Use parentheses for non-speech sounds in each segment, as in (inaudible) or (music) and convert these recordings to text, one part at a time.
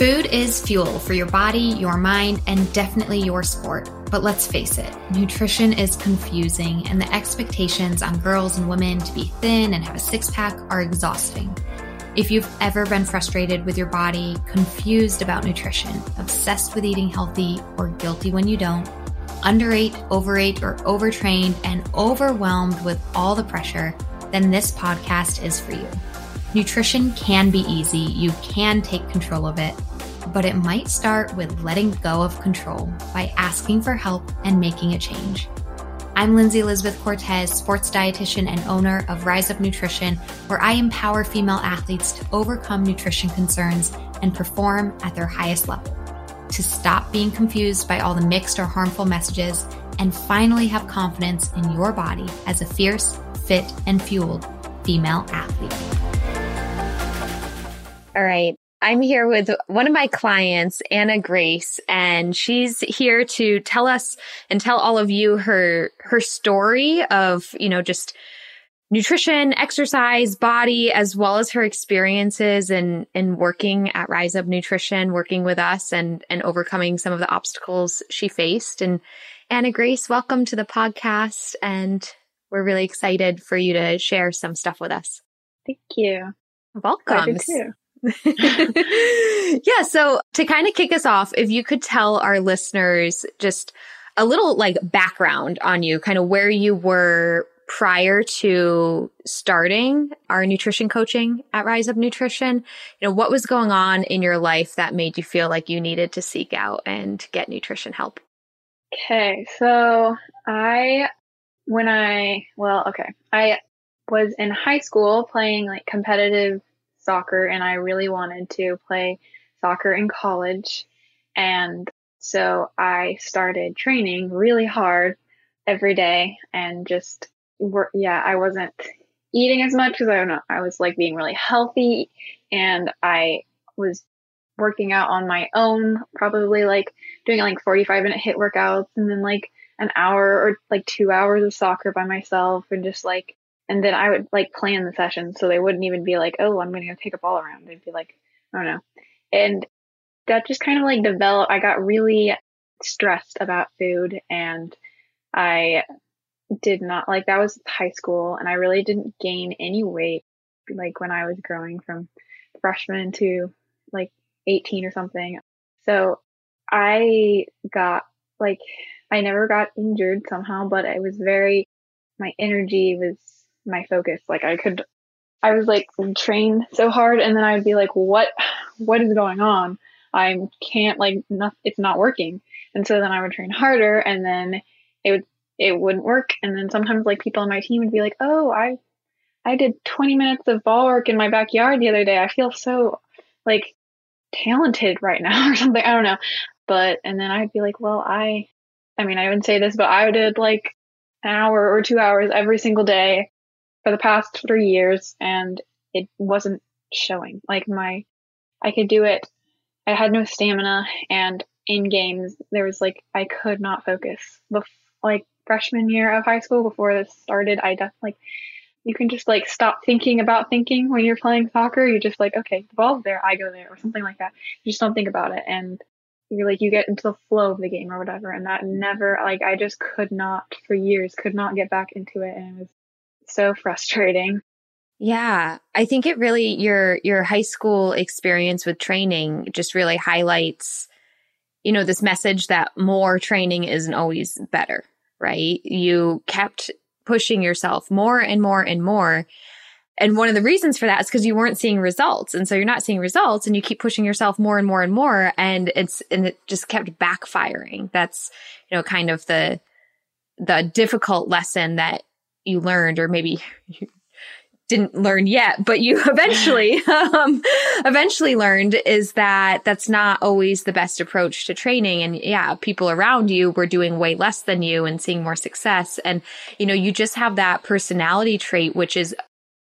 Food is fuel for your body, your mind, and definitely your sport. But let's face it, nutrition is confusing, and the expectations on girls and women to be thin and have a six pack are exhausting. If you've ever been frustrated with your body, confused about nutrition, obsessed with eating healthy, or guilty when you don't, underate, overate, or overtrained, and overwhelmed with all the pressure, then this podcast is for you. Nutrition can be easy, you can take control of it, but it might start with letting go of control by asking for help and making a change. I'm Lindsey Elizabeth Cortes, sports dietitian and owner of Rise Up Nutrition, where I empower female athletes to overcome nutrition concerns and perform at their highest level, to stop being confused by all the mixed or harmful messages, and finally have confidence in your body as a fierce, fit, and fueled female athlete. All right. I'm here with one of my clients, Anna Grace, and she's here to tell us and tell all of you her, her story of, you know, just nutrition, exercise, body, as well as her experiences in, in working at Rise Up Nutrition, working with us and, and overcoming some of the obstacles she faced. And Anna Grace, welcome to the podcast. And we're really excited for you to share some stuff with us. Thank you. Welcome. (laughs) yeah. So to kind of kick us off, if you could tell our listeners just a little like background on you, kind of where you were prior to starting our nutrition coaching at Rise Up Nutrition, you know, what was going on in your life that made you feel like you needed to seek out and get nutrition help? Okay. So I, when I, well, okay, I was in high school playing like competitive soccer and I really wanted to play soccer in college. And so I started training really hard every day and just work. Yeah, I wasn't eating as much because I don't know. I was like being really healthy and I was working out on my own, probably like doing like 45 minute HIIT workouts and then like an hour or like two hours of soccer by myself and just like and then I would like plan the sessions so they wouldn't even be like, oh, I'm going to go take a ball around. They'd be like, I don't know. And that just kind of like developed. I got really stressed about food and I did not like that was high school and I really didn't gain any weight like when I was growing from freshman to like 18 or something. So I got like I never got injured somehow, but it was very my energy was my focus. Like I could, I was like train so hard and then I'd be like, what, what is going on? I can't like, not, it's not working. And so then I would train harder and then it would, it wouldn't work. And then sometimes like people on my team would be like, oh, I, I did 20 minutes of ball work in my backyard the other day. I feel so like talented right now (laughs) or something. I don't know. But, and then I'd be like, well, I, I mean, I wouldn't say this, but I did like an hour or two hours every single day for the past three years and it wasn't showing. Like my, I could do it. I had no stamina and in games there was like, I could not focus. Bef- like freshman year of high school before this started, I definitely, like, you can just like stop thinking about thinking when you're playing soccer. You're just like, okay, the ball's there, I go there, or something like that. You just don't think about it. And you're like, you get into the flow of the game or whatever. And that never, like, I just could not, for years, could not get back into it. And it was so frustrating. Yeah, I think it really your your high school experience with training just really highlights you know this message that more training isn't always better, right? You kept pushing yourself more and more and more. And one of the reasons for that is because you weren't seeing results. And so you're not seeing results and you keep pushing yourself more and more and more. And it's, and it just kept backfiring. That's, you know, kind of the, the difficult lesson that you learned, or maybe (laughs) you didn't learn yet, but you (laughs) eventually, (laughs) um, eventually learned is that that's not always the best approach to training. And yeah, people around you were doing way less than you and seeing more success. And, you know, you just have that personality trait, which is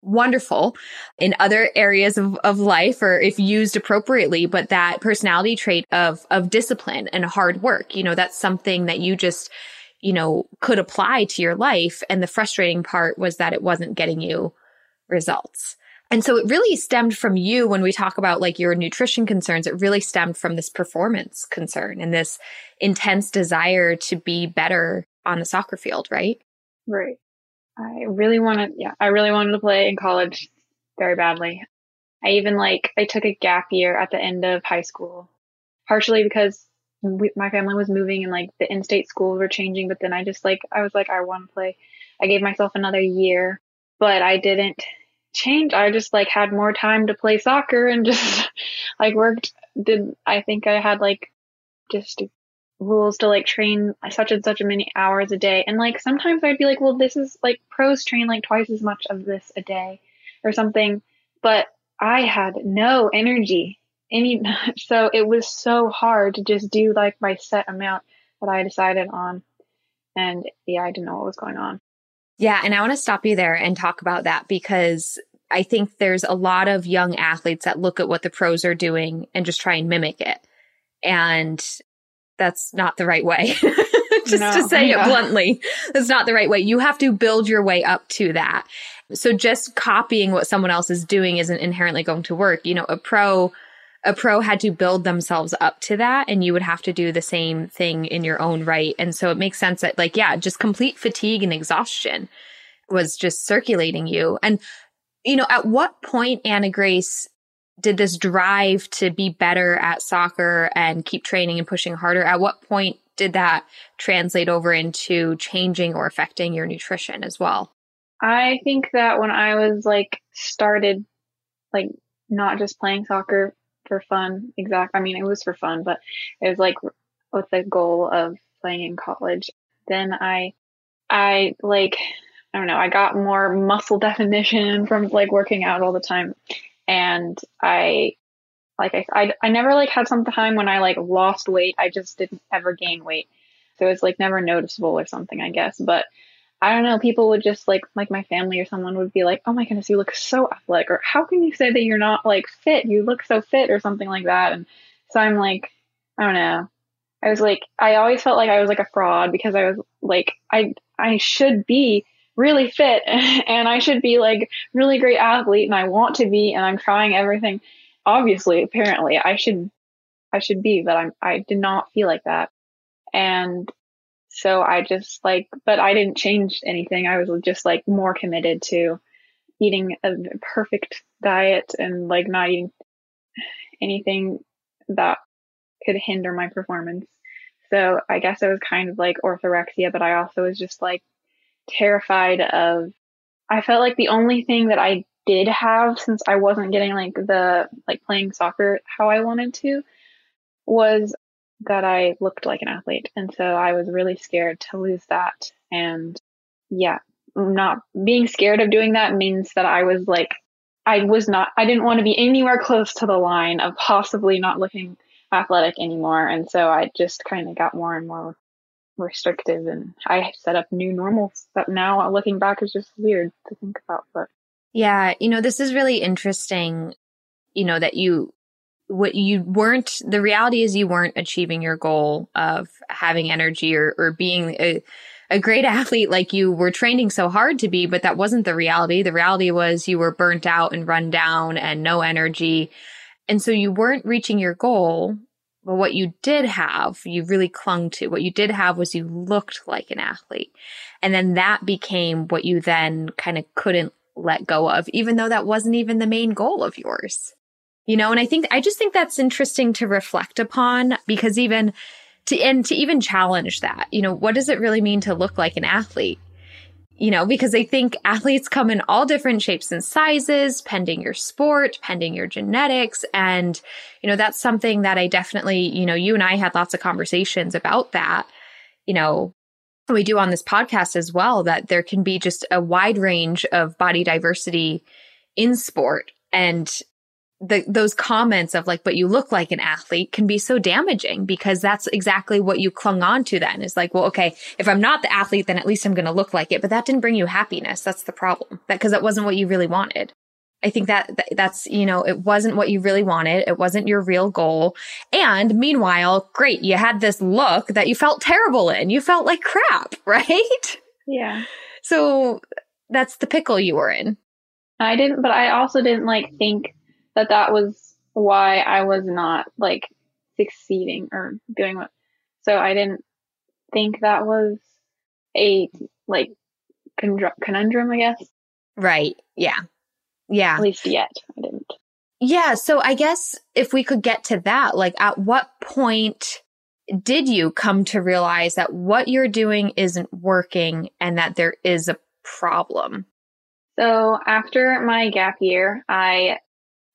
wonderful in other areas of, of life or if used appropriately, but that personality trait of, of discipline and hard work, you know, that's something that you just, you know, could apply to your life. And the frustrating part was that it wasn't getting you results. And so it really stemmed from you when we talk about like your nutrition concerns, it really stemmed from this performance concern and this intense desire to be better on the soccer field, right? Right. I really wanted, yeah, I really wanted to play in college very badly. I even like, I took a gap year at the end of high school, partially because we, my family was moving and like the in-state schools were changing, but then I just like, I was like, I want to play. I gave myself another year, but I didn't change. I just like had more time to play soccer and (laughs) just like worked, did, I think I had like just rules to like train such and such many hours a day. And like sometimes I'd be like, well, this is like pros train like twice as much of this a day or something. But I had no energy. Any (laughs) so it was so hard to just do like my set amount that I decided on. And yeah, I didn't know what was going on. Yeah, and I want to stop you there and talk about that because I think there's a lot of young athletes that look at what the pros are doing and just try and mimic it. And that's not the right way. (laughs) Just no, to say yeah. it bluntly, that's not the right way. You have to build your way up to that. So just copying what someone else is doing isn't inherently going to work. You know, a pro, a pro had to build themselves up to that and you would have to do the same thing in your own right. And so it makes sense that like, yeah, just complete fatigue and exhaustion was just circulating you. And, you know, at what point, Anna Grace, did this drive to be better at soccer and keep training and pushing harder, at what point did that translate over into changing or affecting your nutrition as well? I think that when I was like started like not just playing soccer for fun, exact I mean it was for fun, but it was like with the goal of playing in college. Then I I like I don't know, I got more muscle (laughs) definition from like working out all the time and I like I, I I never like had some time when I like lost weight. I just didn't ever gain weight. So it's like never noticeable or something, I guess. But I don't know, people would just like like my family or someone would be like, "Oh my goodness, you look so athletic," or "How can you say that you're not like fit? You look so fit," or something like that. And so I'm like, I don't know. I was like, I always felt like I was like a fraud because I was like, I I should be really fit (laughs) and I should be like really great athlete and I want to be and I'm trying everything. Obviously, apparently, I should I should be, but I'm I did not feel like that. And so I just like but I didn't change anything. I was just like more committed to eating a perfect diet and like not eating anything that could hinder my performance. So I guess it was kind of like orthorexia, but I also was just like terrified of I felt like the only thing that I did have since I wasn't getting like the like playing soccer how I wanted to was that I looked like an athlete. And so I was really scared to lose that. And yeah, not being scared of doing that means that I was like, I was not, I didn't want to be anywhere close to the line of possibly not looking athletic anymore. And so I just kind of got more and more restrictive and I set up new normals that now looking back is just weird to think about. But yeah, you know, this is really interesting, you know, that you what you weren't the reality is you weren't achieving your goal of having energy or, or being a, a great (laughs) athlete like you were training so hard to be, but that wasn't the reality. The reality was you were burnt out and run down and no energy. And so you weren't reaching your goal but what you did have, you really clung to. What you did have was you looked like an athlete. And then that became what you then kind of couldn't let go of, even though that wasn't even the main goal of yours. You know, and I think, I just think that's interesting to reflect upon because even to, and to even challenge that, you know, what does it really mean to look like an athlete? you know, because I think athletes come in all different shapes and sizes, pending your sport, pending your genetics. And, you know, that's something that I definitely, you know, you and I had lots of conversations about that, you know, we do on this podcast as well, that there can be just a wide range of body diversity in sport. And the, those comments of like, but you look like an athlete can be so damaging because that's exactly what you clung on to then is like, well, okay, if I'm not the athlete, then at least I'm going to look like it. But that didn't bring you happiness. That's the problem. That because that wasn't what you really wanted. I think that, that that's, you know, it wasn't what you really wanted. It wasn't your real goal. And meanwhile, great. You had this look that you felt terrible in. You felt like crap, (laughs) right? Yeah. So that's the pickle you were in. I didn't, but I also didn't like think that that was why I was not like succeeding or doing what. So I didn't think that was a like conundrum, I guess. Right. Yeah. Yeah. At least yet, I didn't. Yeah. So I guess if we could get to that, like at what point did you come to realize that what you're doing isn't working and that there is a problem? So after my gap year, I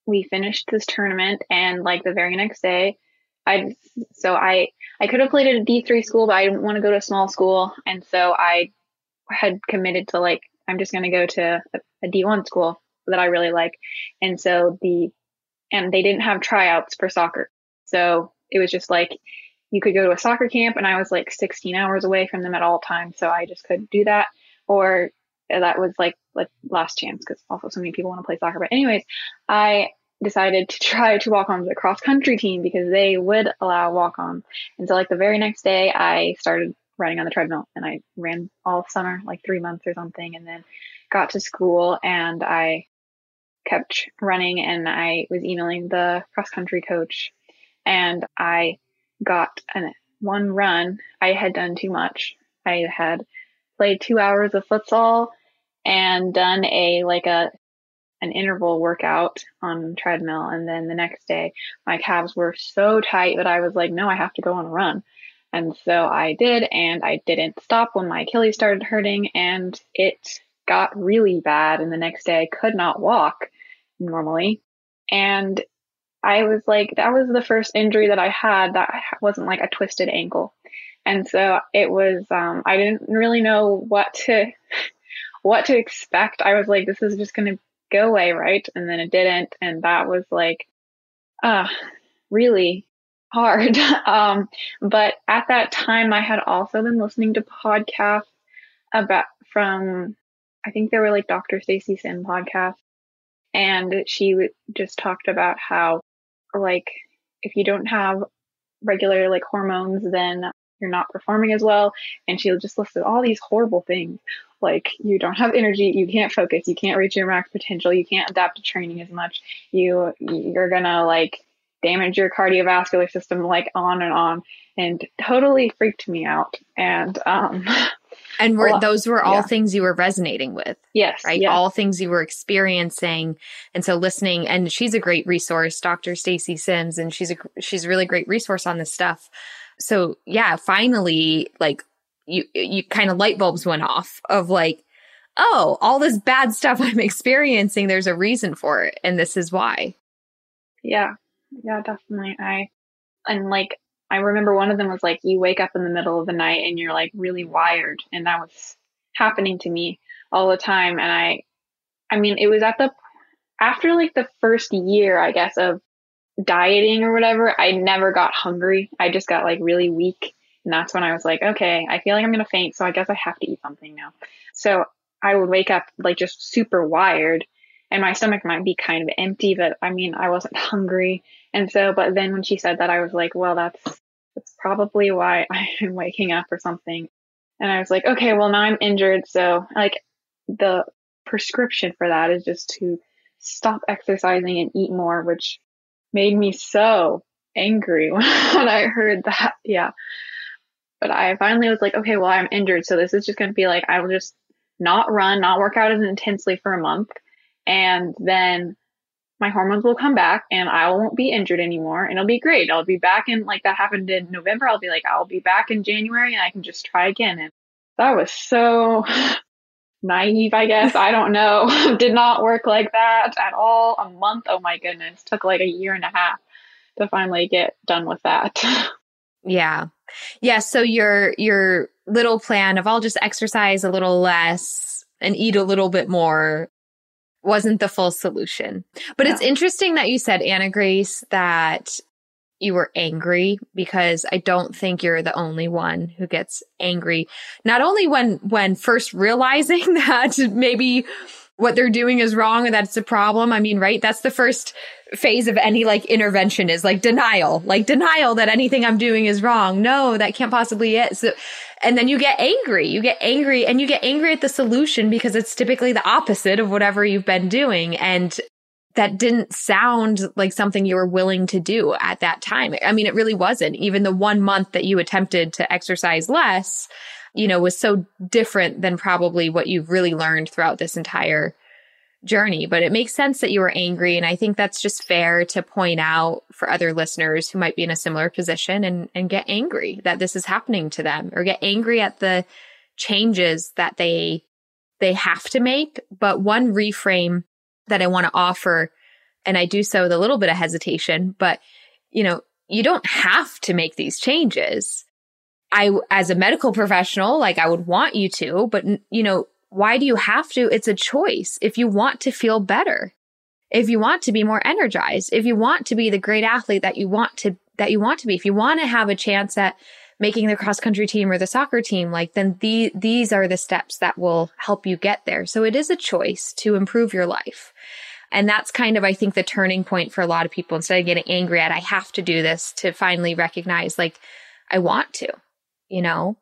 we finished this tournament and like the very next day I so I I could have played at a D3 school but I didn't want to go to a small school and so I had committed to like I'm just going to go to a a D1 school that I really like. And so the, and they didn't have tryouts for soccer. So it was just like, you could go to a soccer camp and I was like 16 hours away from them at all times. So I just couldn't do that. Or that was like, like last chance because also so many people want to play soccer. But anyways, I decided to try to walk on the cross country team because they would allow walk on. And so like the very next day I started running on the treadmill and I ran all summer, like three months or something. And then got to school and I kept running and I was emailing the cross country coach and I got an one run. I had done too much. I had played two hours of futsal and done a like a an interval workout on treadmill and then the next day my calves were so tight that I was like, no, I have to go on a run. And so I did and I didn't stop when my Achilles started hurting and it got really bad and the next day I could not walk normally. And I was like, that was the first injury that I had that wasn't like a twisted ankle. And so it was, um, I didn't really know what to, (laughs) what to expect. I was like, this is just going to go away, right? And then it didn't. And that was like, uh, really hard. (laughs) um, but at that time, I had also been listening to podcasts about from I think they were like Dr. Stacy Sim podcast. And she just talked about how, like, if you don't have regular like hormones, then you're not performing as well. And she just listed all these horrible things. Like you don't have energy, you can't focus, you can't reach your max potential, you can't adapt to training as much. You you're gonna like damage your cardiovascular system, like on and on. And totally freaked me out. And um (laughs) And were, well, those were all yeah. things you were resonating with. Yes. Right. Yes. All things you were experiencing. And so listening, and she's a great resource, Dr. Stacy Sims, and she's a, she's a really great resource on this stuff. So yeah, finally, like you, you kind of light bulbs went off of like, oh, all this bad stuff (laughs) I'm experiencing, there's a reason for it. And this is why. Yeah. Yeah, definitely. I, and like, I remember one of them was like, you wake up in the middle of the night and you're like really wired. And that was happening to me all the time. And I, I mean, it was at the, after like the first year, I guess, of dieting or whatever, I never got hungry. I just got like really weak. And that's when I was like, okay, I feel like I'm going to faint. So I guess I have to eat something now. So I would wake up like just super wired and my stomach might be kind of empty, but I mean, I wasn't (laughs) hungry. And so, but then when she said that, I was like, well, that's that's probably why (laughs) I'm waking up or something. And I was like, okay, well now I'm injured. So like the prescription for that is just to stop exercising and eat more, which made me so angry (laughs) when I heard that. Yeah. But I finally was like, okay, well, I'm injured. So this is just going to be like, I will just not run, not work out as intensely for a month. And then my hormones will come back and I won't be injured anymore and it'll be great. I'll be back in like that happened in November. I'll be like, I'll be back in January and I can just try again. And that was so (laughs) naive, I guess. I don't know. (laughs) Did not work like that at all. A month. Oh my goodness. Took like a year and a half to finally get done with that. (laughs) yeah. Yeah. So your, your little plan of I'll just exercise a little less and eat a little bit more wasn't the full solution. But it's interesting that you said, Anna Grace, that you were angry because I don't think you're the only one who gets angry. Not only when, when first realizing (laughs) that maybe what they're doing is wrong and that's a problem. I mean, right? That's the first phase of any like intervention is like denial, like denial that anything I'm doing is wrong. No, that can't possibly it. So, and then you get angry. You get angry and you get angry at the solution because it's typically the opposite of whatever you've been doing. And that didn't sound like something you were willing to do at that time. I mean, it really wasn't. Even the one month that you attempted to exercise less, you know, was so different than probably what you've really learned throughout this entire journey. But it makes sense that you were angry. And I think that's just fair to point out for other listeners who might be in a similar position and, and get angry that this is happening to them or get angry at the changes that they they have to make. But one reframe that I want to offer, and I do so with a little bit of hesitation, but you know, you don't have to make these changes. I, as a medical professional, like I would want you to, but you know, why do you have to? It's a choice. If you want to feel better, if you want to be more energized, if you want to be the great athlete that you want to, that you want to be, if you want to have a chance at making the cross country team or the soccer team, like then the, these are the steps that will help you get there. So it is a choice to improve your life. And that's kind of, I think, the turning point for a lot of people. Instead of getting angry at, I have to do this to finally recognize, like, I want to, you know?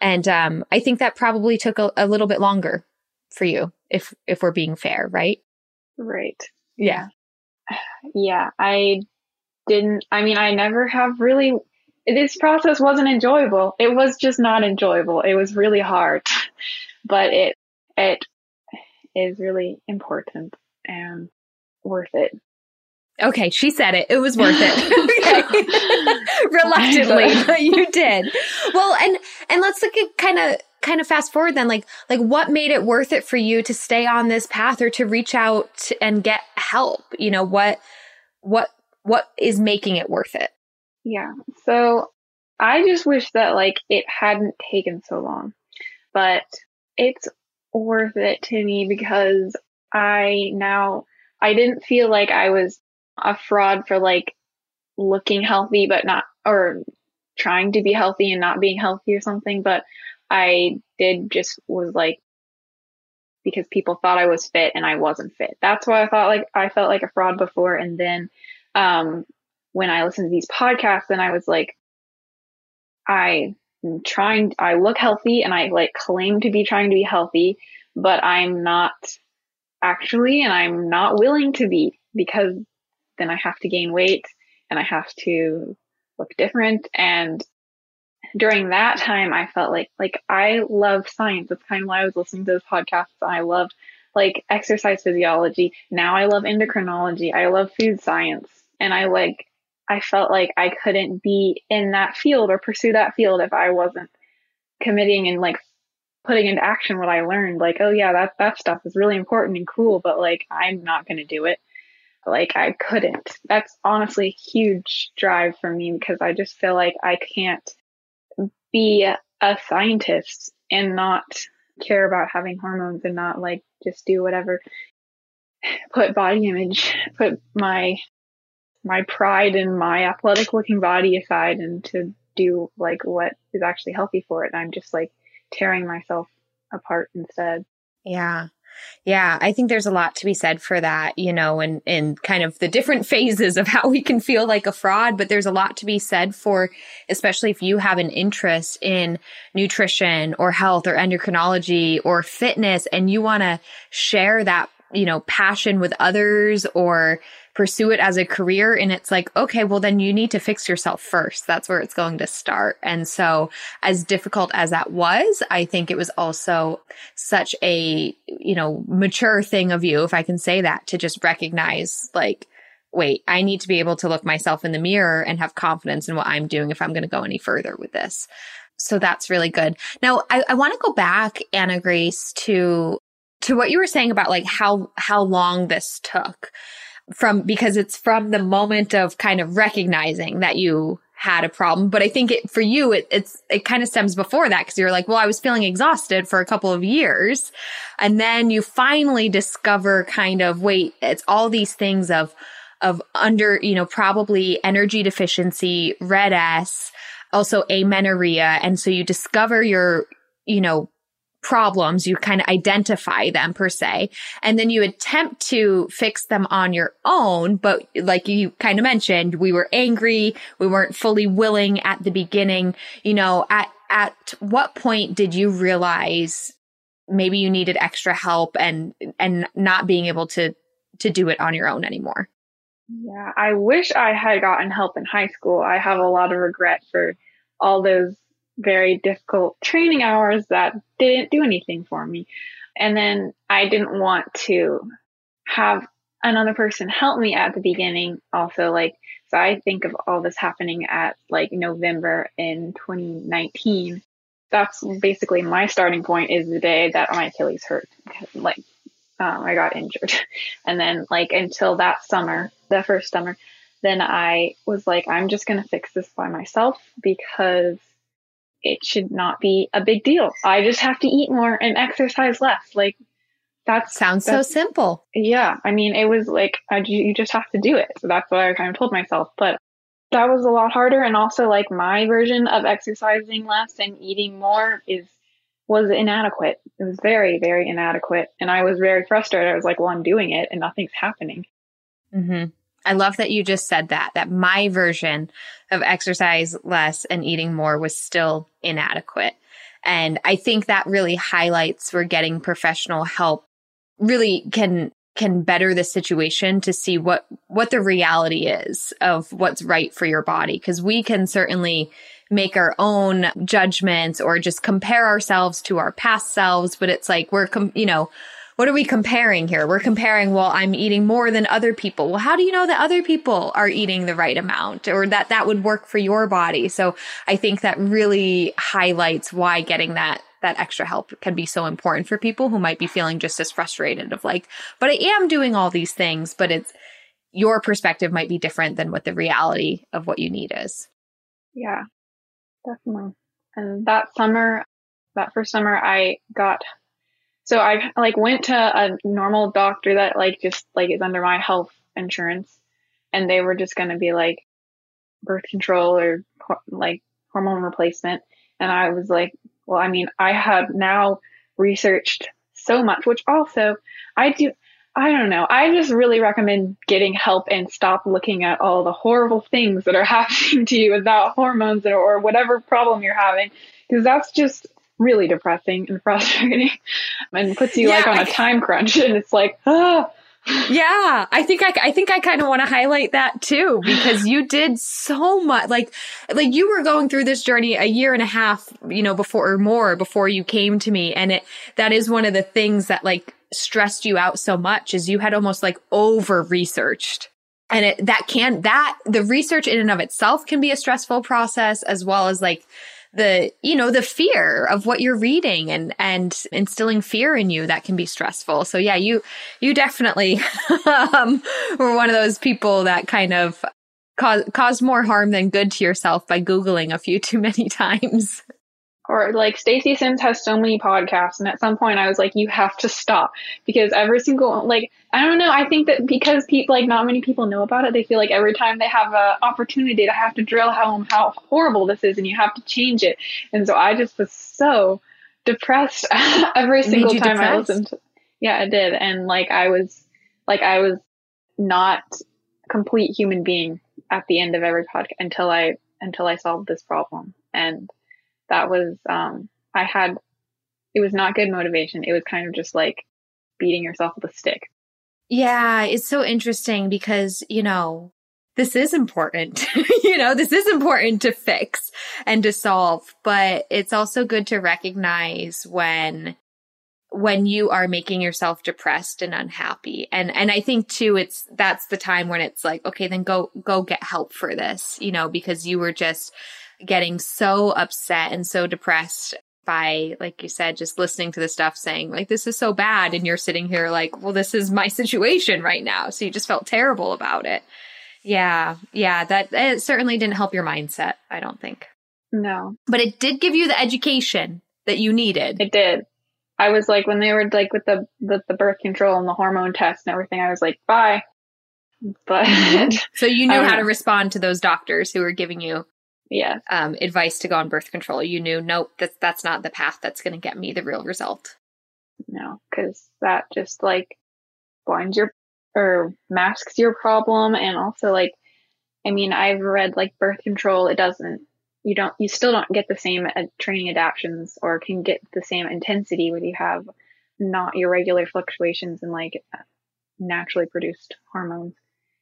And um, I think that probably took a, a little bit longer for you, if if we're being fair, right? Right. Yeah. Yeah. (sighs) I didn't, I mean, I never have really this process wasn't enjoyable. It was just not enjoyable. It was really hard, (laughs) but it it is really important and worth it. Okay, she said it. It was worth it. (laughs) (laughs) Reluctantly, but you did. Well, and and let's look at kind of kind of fast forward then like like what made it worth it for you to stay on this path or to reach out and get help? You know, what what what is making it worth it? Yeah. So I just wish that like it hadn't taken so long, but it's worth it to me because I now, I didn't feel like I was a fraud for like looking healthy, but not, or trying to be healthy and not being healthy or something, but I did just was like, because people thought I was fit and I wasn't fit. That's why I thought like I felt like a fraud before. And then, um, when I listened to these podcasts and I was like, I am trying, I look healthy and I like claim to be trying to be healthy, but I'm not actually, and I'm not willing to be because then I have to gain weight and I have to look different. And during that time, I felt like, like I love science. That's kind of why I was listening to this podcasts. I loved like exercise physiology. Now I love endocrinology. I love food science. And I like I felt like I couldn't be in that field or pursue that field if I wasn't committing and like putting into action what I learned. Like, oh yeah, that that stuff is really important and cool, but like I'm not going to do it. Like I couldn't. That's honestly huge drive for me because I just feel like I can't be a scientist and not care about having hormones and not like just do whatever (sighs) put body image put my my pride in my athletic looking body aside and to do like what is actually healthy for it. And I'm just like tearing myself apart instead. Yeah. Yeah, I think there's a lot to be said for that, you know, and, and kind of the different (laughs) phases of how we can feel like a fraud, but there's a lot to be said for, especially if you have an interest in nutrition or health or endocrinology or fitness and you want to share that, you know, passion with others or pursue it as a career. And it's like, okay, well, then you need to fix yourself first. That's where it's going to start. And so as difficult as that was, I think it was also such a, you know, mature thing of you, if I can say that, to just recognize like, wait, I need to be able to look myself in the mirror and have confidence in what I'm doing if I'm going to go any further with this. So that's really good. Now, I, I want to go back, Anna Grace, to to what you were saying about like how how long this took from because it's from the moment of kind of recognizing that you had a problem. But I think it for you, it, it's it kind of stems before that because you're like, well, I was feeling exhausted for a couple of years, and then you finally discover kind of wait, it's all these things of of under you know probably energy deficiency, RED-S, also amenorrhea, and so you discover your you know problems. You kind of identify them per se, and then you attempt to fix them on your own. But like you kind of mentioned, we were angry. We weren't fully willing at the beginning. You know, at, at what point did you realize maybe you needed extra help and, and not being able to, to do it on your own anymore? Yeah, I wish I had gotten help in high school. I have a lot of regret for all those very difficult training hours that didn't do anything for me. And then I didn't want to have another person help me at the beginning. Also, like, so I think of all this happening at like November in 2019. That's basically my starting point is the day that my Achilles hurt. Like, um, I got injured. (laughs) And then, like, until that summer, the first summer, then I was like, I'm just going to fix this by myself because it should not be a big deal. I just have to eat more and exercise less. Like that sounds that's, so simple. Yeah. I mean, it was like, I, you just have to do it. So that's what I kind of told myself. But that was a lot harder. And also like my version of exercising less and eating more is, was inadequate. It was very, very inadequate. And I was very frustrated. I was like, well, I'm doing it and nothing's happening. Mm-hmm. I love that you just said that, that my version of exercise less and eating more was still inadequate. And I think that really highlights where getting professional help really can can better the situation to see what what the reality is of what's right for your body because we can certainly make our own judgments or just compare ourselves to our past selves but it's like we're com- you know what are we comparing here? We're comparing, well, I'm eating more than other people. Well, how do you know that other people are eating the right amount or that that would work for your body? So I think that really highlights why getting that that extra help can be so important for people who might be feeling just as frustrated of like, but I am doing all these things, but it's your perspective might be different than what the reality of what you need is. Yeah, definitely. And that summer, that first summer, I got so I like went to a normal doctor that like just like is under my health insurance and they were just going to be like birth control or like hormone replacement. And I was like, well, I mean, I have now researched so much, which also I do. I don't know. I just really recommend getting help and stop looking at all the horrible things that are (laughs) happening to you without hormones or, or whatever problem you're having, because that's just really depressing and (laughs) frustrating and puts you yeah, like on a time crunch and it's like ah (laughs) yeah, I think I, I think I kind of want to highlight that too because you did so much. Like, like you were going through this journey a year and a half, you know, before or more before you came to me, and it that is one of the things that like stressed you out so much is you had almost like over researched and it that can that the research in and of itself can be a stressful process as well as like the you know the fear of what you're reading and and instilling fear in you that can be stressful. So yeah you you definitely (laughs) um, were one of those people that kind of caused caused more harm than good to yourself by googling a few too many (laughs) times or like Stacy Sims has so many podcasts and at some point I was like you have to stop. Because every single like I don't know I think that because people like not many people know about it they feel like every time they have an opportunity to have to drill home how horrible this is and you have to change it. And so I just was so depressed (laughs) every single time depressed? I listened to, yeah it did. And like I was like I was not a complete human being at the end of every podcast until I until I solved this problem. And that was um I had it was not good motivation. It was kind of just like beating yourself with a stick. Yeah, it's so interesting because, you know, this is important. (laughs) you know, this is important to fix and to solve, but it's also good to recognize when when you are making yourself depressed and unhappy. And and I think too it's that's the time when it's like, okay, then go go get help for this, you know, because you were just getting so upset and so depressed by, like you said, just listening to the stuff saying, like, this is so bad. And you're sitting here like, well, this is my (laughs) situation right now. So you just felt terrible about it. Yeah. Yeah. That it certainly didn't help your mindset, I don't think. No. But it did give you the education that you needed. It did. I was like, when they were like with the, the, the birth control and the hormone test and everything, I was like, bye. (laughs) But so you knew how to respond to those doctors who were giving you yes. um, advice to go on birth control. You knew, nope, that's that's not the path that's going to get me the real result. No, because that just like blinds your or masks your problem, and also like, I mean, I've read like birth control. It doesn't. You don't. You still don't get the same uh, training adaptions, or can get the same intensity when you have not your regular fluctuations in like naturally produced hormones,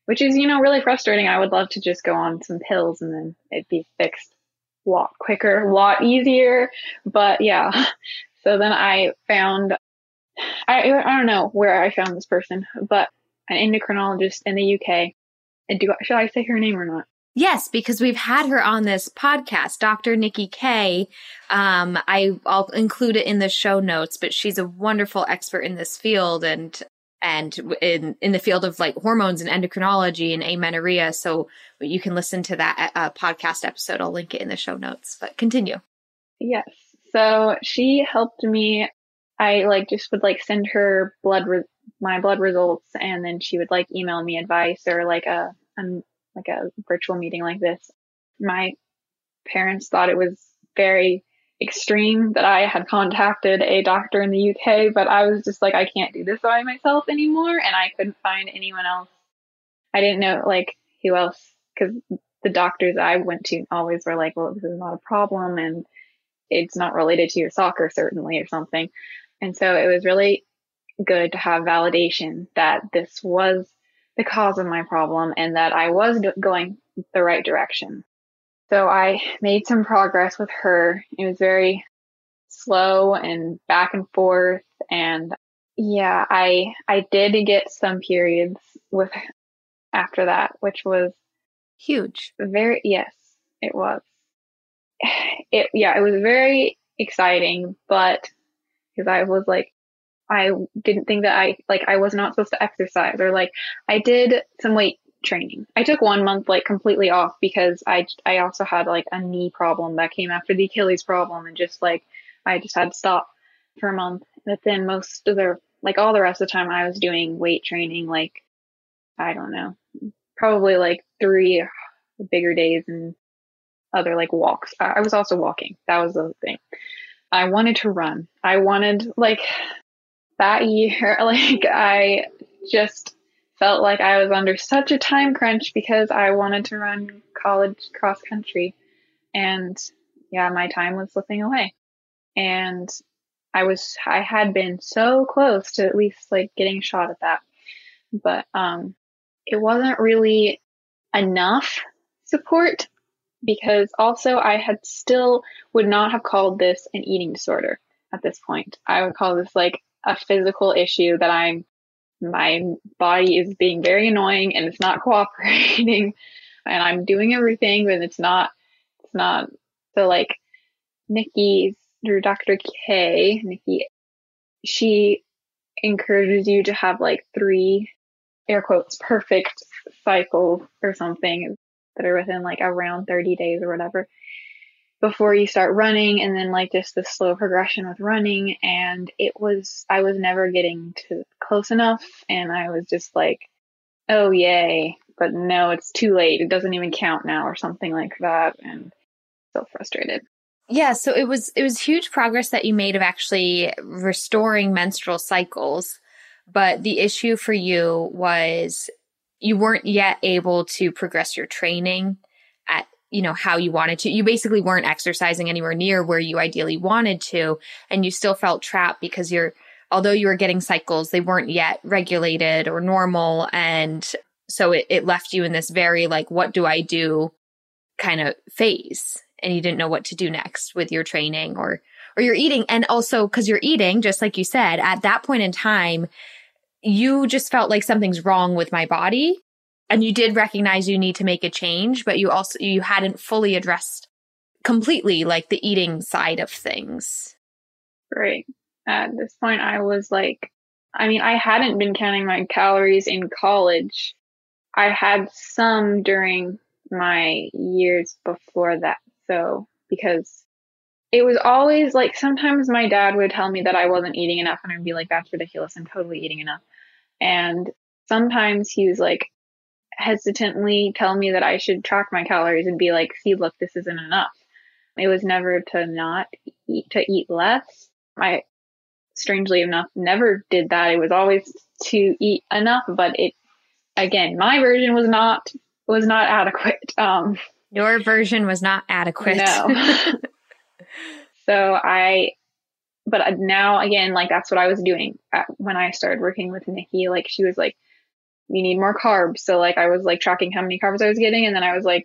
which is you know really frustrating. I would love to just go on some pills and then it'd be fixed a lot quicker, a lot easier. But yeah. (laughs) So then I found I, I don't know where I found this person, but an endocrinologist in the UK. And do should I say her name or not? Yes, because we've had her on this podcast, Dr. Nicky Keay. Um, I, I'll include it in the show notes, but she's a wonderful expert in this field and and in in the field of like hormones and endocrinology and amenorrhea. So you can listen to that uh, podcast episode. I'll link it in the show notes. But continue. Yes. So she helped me I like just would like send her blood re- my blood results and then she would like email me advice or like a um, like a virtual meeting like this. My parents thought it was very extreme that I had contacted a doctor in the UK, but I was just like I can't do this by myself anymore and I couldn't find anyone else. I didn't know like who else cuz the doctors I went to always were like, well, this is not a problem and it's not related to your soccer certainly or something. And so it was really good to have validation that this was the cause of my problem and that I was going the right direction. So I made some progress with her. It was very slow and back and forth and yeah, I I did get some periods with after that, which was huge. Very yes, it was. It yeah, it was very exciting, but because I was like, I didn't think that I, like, I was not supposed to exercise or like, I did some weight training. I took one month like completely off because I, I also had like a knee problem that came after the Achilles problem and just like, I just had to stop for a month. But then most of the, like all the rest of the time I was doing weight training, like, I don't know, probably like three bigger days and other like walks. I was also walking. That was the thing. I wanted to run. I wanted like that year, (laughs) like I just felt like I was under such a time crunch because I wanted to run college cross country. And yeah, my time was slipping away. And I was, I had been so close to at least like getting shot at that. But, um, it wasn't really enough support because also I had still would not have called this an eating disorder at this point. I would call this like a physical issue that I'm my body is being very annoying and it's not (laughs) cooperating and I'm doing everything but it's not it's not so like Nicky through Dr. Keay, Nicky she encourages you to have like three air quotes perfect cycles or something that are within like around 30 days or whatever before you start running and then like just the slow progression with running and it was I was never getting to close enough and I was just like oh yay but no it's too late. It doesn't even count now or something like that and so frustrated. Yeah so it was it was huge progress that you made of actually restoring menstrual cycles but the issue for you was you weren't yet able to progress your training you know how you wanted to. You basically weren't exercising anywhere near where you ideally wanted to and you still felt trapped because you're although you were getting cycles they weren't yet regulated or normal and so it, it left you in this very like what do i do kind of phase and you didn't know what to do next with your training or or your eating. And also because you're eating just like you said at that point in time you just felt like something's wrong with my body and you did recognize you need to make a change but you also you hadn't fully addressed completely like the eating side of things right at this point i was like i mean i hadn't been counting my calories in college i had some during my years before that so because it was always like sometimes my dad would tell me that I wasn't eating enough and I'd be like, that's ridiculous. I'm totally eating enough. And sometimes he was like, hesitantly tell me that I should track my calories and be like, see, look, this isn't enough. It was never to not eat, to eat less. I, strangely enough, never did that. It was always to eat enough, but it, again, my version was not, was not adequate. (laughs) Um, your version was not adequate. No. (laughs) (laughs) so I, but now again, like that's what I was doing at, when I started working with Nicky. Like she was like, you need more carbs. So like I was like tracking how many carbs I was getting, and then I was like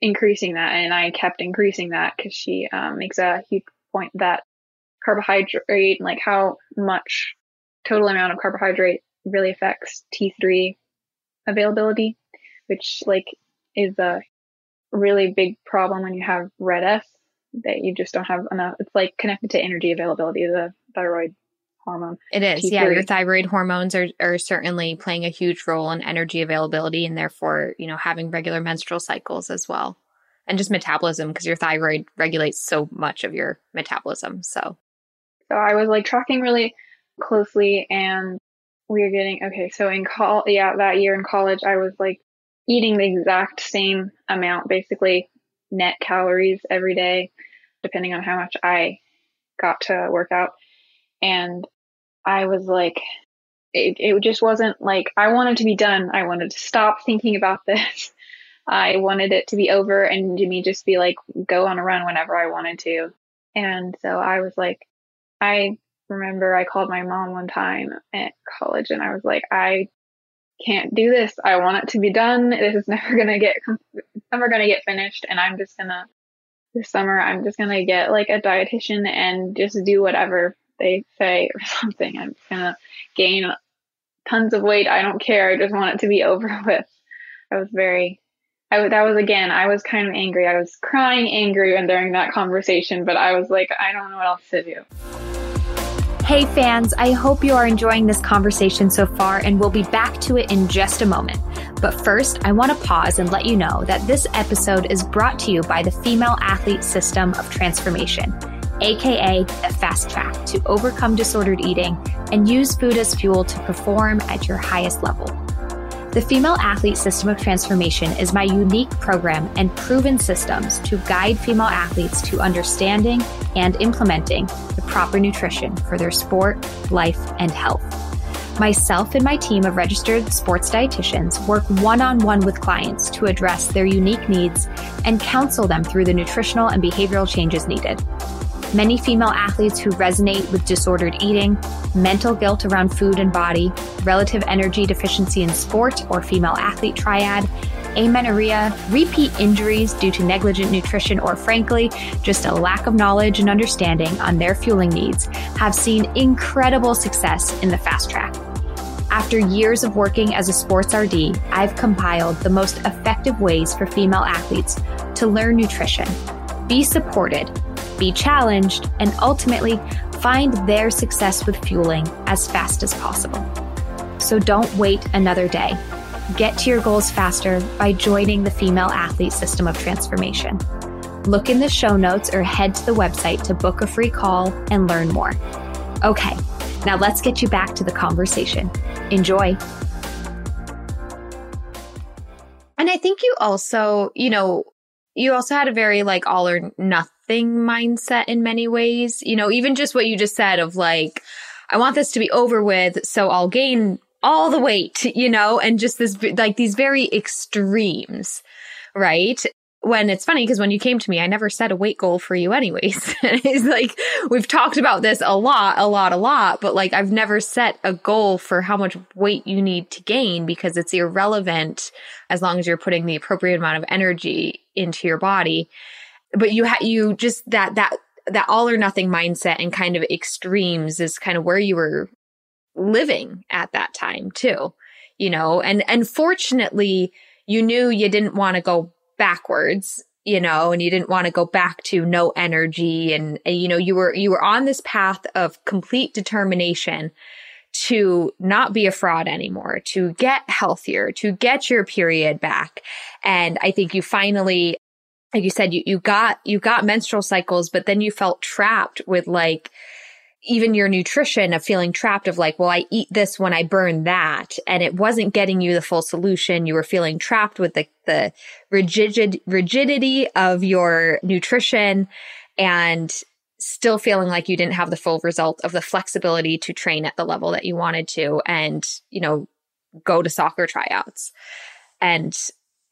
increasing that, and I kept increasing that because she um, makes a huge point that carbohydrate, like how much total amount of carbohydrate really affects T3 availability, which like is a really big problem when you have RED-S that you just don't have enough. It's like connected to energy availability, the thyroid hormone. It is. T3. Yeah. Your thyroid hormones are, are certainly playing a huge role in energy availability and therefore, you know, having regular menstrual cycles as well. And just metabolism because your thyroid regulates so much of your metabolism. So, so I was like tracking really closely and we were getting, okay. So in call, yeah, that year in college, I was like eating the exact same amount, basically net calories every day, depending on how much I got to work out. And I was like, it, it just wasn't like I wanted to be done. I wanted to stop thinking about (laughs) this. I wanted it to be over and to me just be like, go on a run whenever I wanted to. And so I was like, I remember I called my mom one time at college and I was like, I can't do this. I want it to be done. This is (laughs) never going to get, never going to get finished. And I'm just going to, this summer, I'm just going to get like a dietitian and just do whatever they say or (laughs) something. I'm gonna gain tons of weight. I don't care. I just want it to be (laughs) over with. I was very, I that was again, I was kind of angry. I was crying angry and during that conversation, but I was like, I don't know what else to do. Hey fans, I hope you are enjoying this conversation so far and we'll be back to it in just a moment. But first, I want to pause and let you know that this episode is brought to you by the Female Athlete System of Transformation aka the fast track to overcome disordered eating and use food as fuel to perform at your highest level. The Female Athlete System of Transformation is my unique program and proven systems to guide female athletes to understanding and implementing the proper nutrition for their sport, life, and health. Myself and my team of registered sports dietitians work one on one with clients to address their unique needs and counsel them through the nutritional and behavioral changes needed. Many female athletes who resonate with disordered eating, mental guilt around food and body, relative energy deficiency in sport or female athlete triad, amenorrhea, repeat injuries due to negligent nutrition, or frankly, just a lack of knowledge and understanding on their fueling needs, have seen incredible success in the fast track. After years of working as a sports RD, I've compiled the most effective ways for female athletes to learn nutrition, be supported, be challenged, and ultimately find their success with fueling as fast as possible. So don't wait another day. Get to your goals faster by joining the Female Athlete System of Transformation. Look in the show notes or head to the website to book a free call and learn more. Okay, now let's get you back to the conversation. Enjoy. And I think you also, you know, you also had a very like all or nothing mindset in many ways. You know, even just what you just said of like, I want this to be over with, so I'll gain all the weight, you know, and just this, like these very extremes, right? When it's funny because when you came to me, I never set a weight goal for you, anyways. (laughs) it's like we've talked about this a lot, a lot, a lot, but like I've never set a goal for how much weight you need to gain because it's irrelevant as long as you're putting the appropriate amount of energy into your body but you had you just that that that all or nothing mindset and kind of extremes is kind of where you were living at that time too you know and and fortunately you knew you didn't want to go backwards you know and you didn't want to go back to no energy and, and you know you were you were on this path of complete determination to not be a fraud anymore, to get healthier, to get your period back. And I think you finally like you said, you, you got, you got menstrual cycles, but then you felt trapped with like, even your nutrition of feeling trapped of like, well, I eat this when I burn that. And it wasn't getting you the full solution. You were feeling trapped with the, the rigid, rigidity of your nutrition and still feeling like you didn't have the full result of the flexibility to train at the level that you wanted to and, you know, go to soccer tryouts. And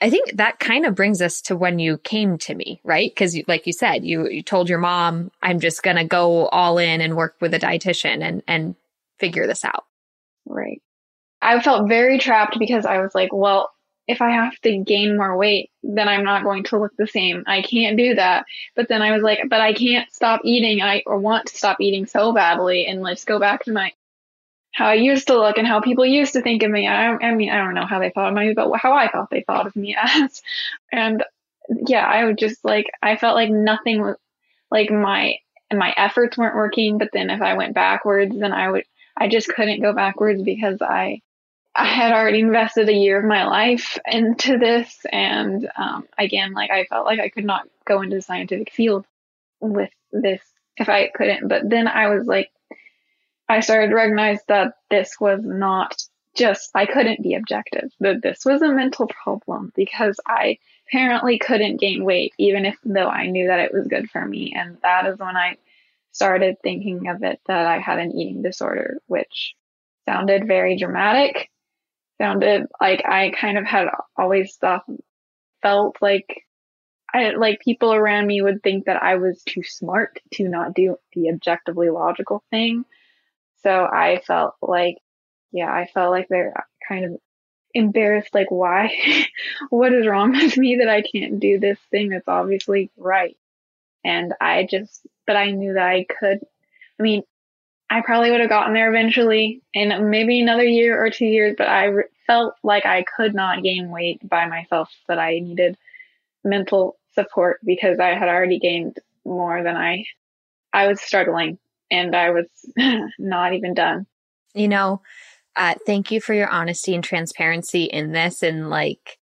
I think that kind of brings us to when you came to me, right? Because, like you said, you you told your mom, "I'm just going to go all in and work with a dietitian and and figure this out." Right. I felt very trapped because I was like, "Well, if I have to gain more weight, then I'm not going to look the same. I can't do that." But then I was like, "But I can't stop eating. I want to stop eating so badly and let's go back to my how I used to look and how people used to think of me. I, I mean, I don't know how they thought of me, but how I thought they thought of me (laughs) as. And yeah, I would just like, I felt like nothing was like my, my efforts weren't working. But then if I went backwards, then I would, I just couldn't go backwards because I, I had already invested a year of my life into this. And um, again, like I felt like I could not go into the scientific field with this if I couldn't. But then I was like, I started to recognize that this was not just, I couldn't be objective, that this was a mental problem because I apparently couldn't gain weight, even if though I knew that it was good for me. And that is when I started thinking of it that I had an eating disorder, which sounded very dramatic, sounded like I kind of had always thought, felt like I, like people around me would think that I was too smart to not do the objectively logical thing. So I felt like, yeah, I felt like they're kind of embarrassed, like, why? (laughs) what is wrong with me that I can't do this thing that's obviously right? And I just, but I knew that I could. I mean, I probably would have gotten there eventually in maybe another year or two years, but I re- felt like I could not gain weight by myself, that I needed mental support because I had already gained more than I, I was struggling and I was (laughs) not even done. You know, uh, thank you for your honesty and transparency in this and like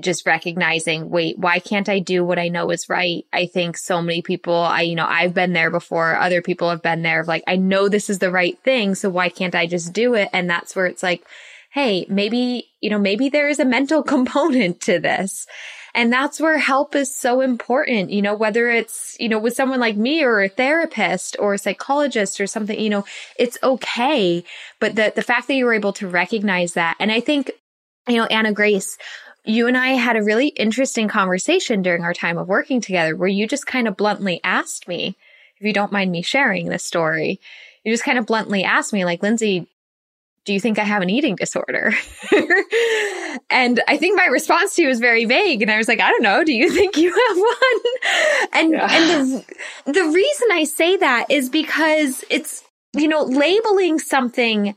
just recognizing, wait, why can't I do what I know is right? I think so many people, I, you know, I've been there before. Other people have been there. Like, I know this is the right thing. So why can't I just do it? And that's where it's like, Hey, maybe, you know, maybe there is a mental (laughs) component to this. And that's where help is so important, you know, whether it's, you know, with someone like me or a therapist or a psychologist or something, you know, it's okay. But the, the fact that you were able to recognize that. And I think, you know, Anna Grace, you and I had a really interesting conversation during our time of working together where you just kind of bluntly asked me, if you don't mind me sharing this story, you just kind of bluntly asked me, like, Lindsey, do you think I have an eating disorder? (laughs) and I think my response to you was very vague. And I was like, I don't know. Do you (laughs) think you have one? And, yeah. and the, the reason I say that is because it's, you know, labeling something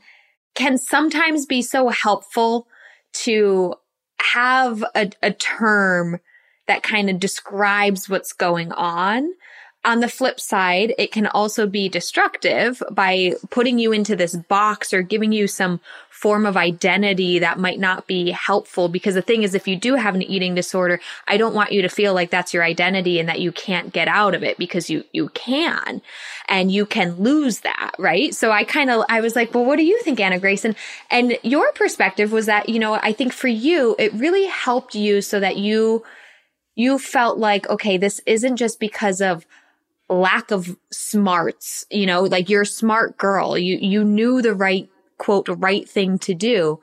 can sometimes be so helpful to have a, a term that kind of describes what's going on on the flip side, it can also be destructive by putting you into this box or giving you some form of identity that might not be helpful. Because the thing is, if you do have an eating disorder, I don't want you to feel like that's your identity and that you can't get out of it because you, you can and you can lose that. Right. So I kind of, I was like, well, what do you think, Anna Grace? And, and your perspective was that, you know, I think for you, it really helped you so that you, you felt like, okay, this isn't just because of lack of smarts, you know, like you're a smart girl. You, you knew the right quote, right thing to do.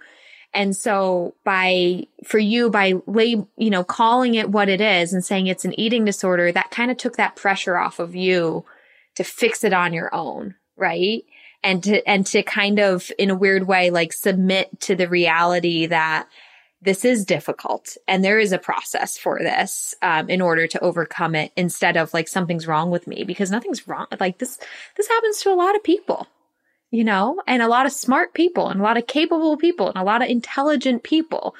And so by, for you, by lay, you know, calling it what it is and saying it's an eating disorder, that kind of took that pressure off of you to fix it on your own. Right. And to, and to kind of in a weird way, like submit to the reality that this is difficult and there is a process for this um, in order to overcome it instead of like something's wrong with me because nothing's wrong like this this happens to a lot of people you know and a lot of smart people and a lot of capable people and a lot of intelligent people.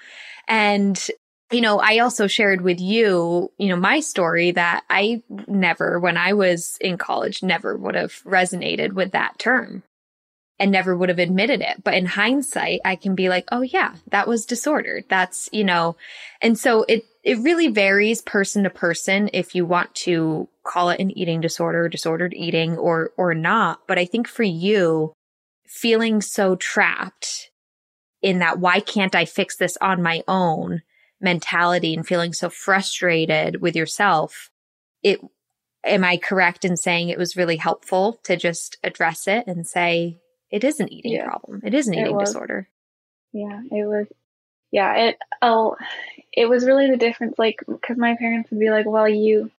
And you know i also shared with you you know my story that i never when i was in college never would have resonated with that term and never would have admitted it. But in hindsight, I can be like, oh yeah, that was disordered. That's, you know, and so it, it really varies person to person if you want to call it an eating disorder, disordered eating or, or not. But I think for you, feeling so trapped in that, why can't I fix this on my own mentality and feeling so frustrated with yourself, it, am I correct in saying it was really helpful to just address it and say, it is an eating yeah. problem. It is an eating disorder. Yeah, it was. Yeah, it. Oh, it was really the difference. Like, because my parents would be like, "Well, you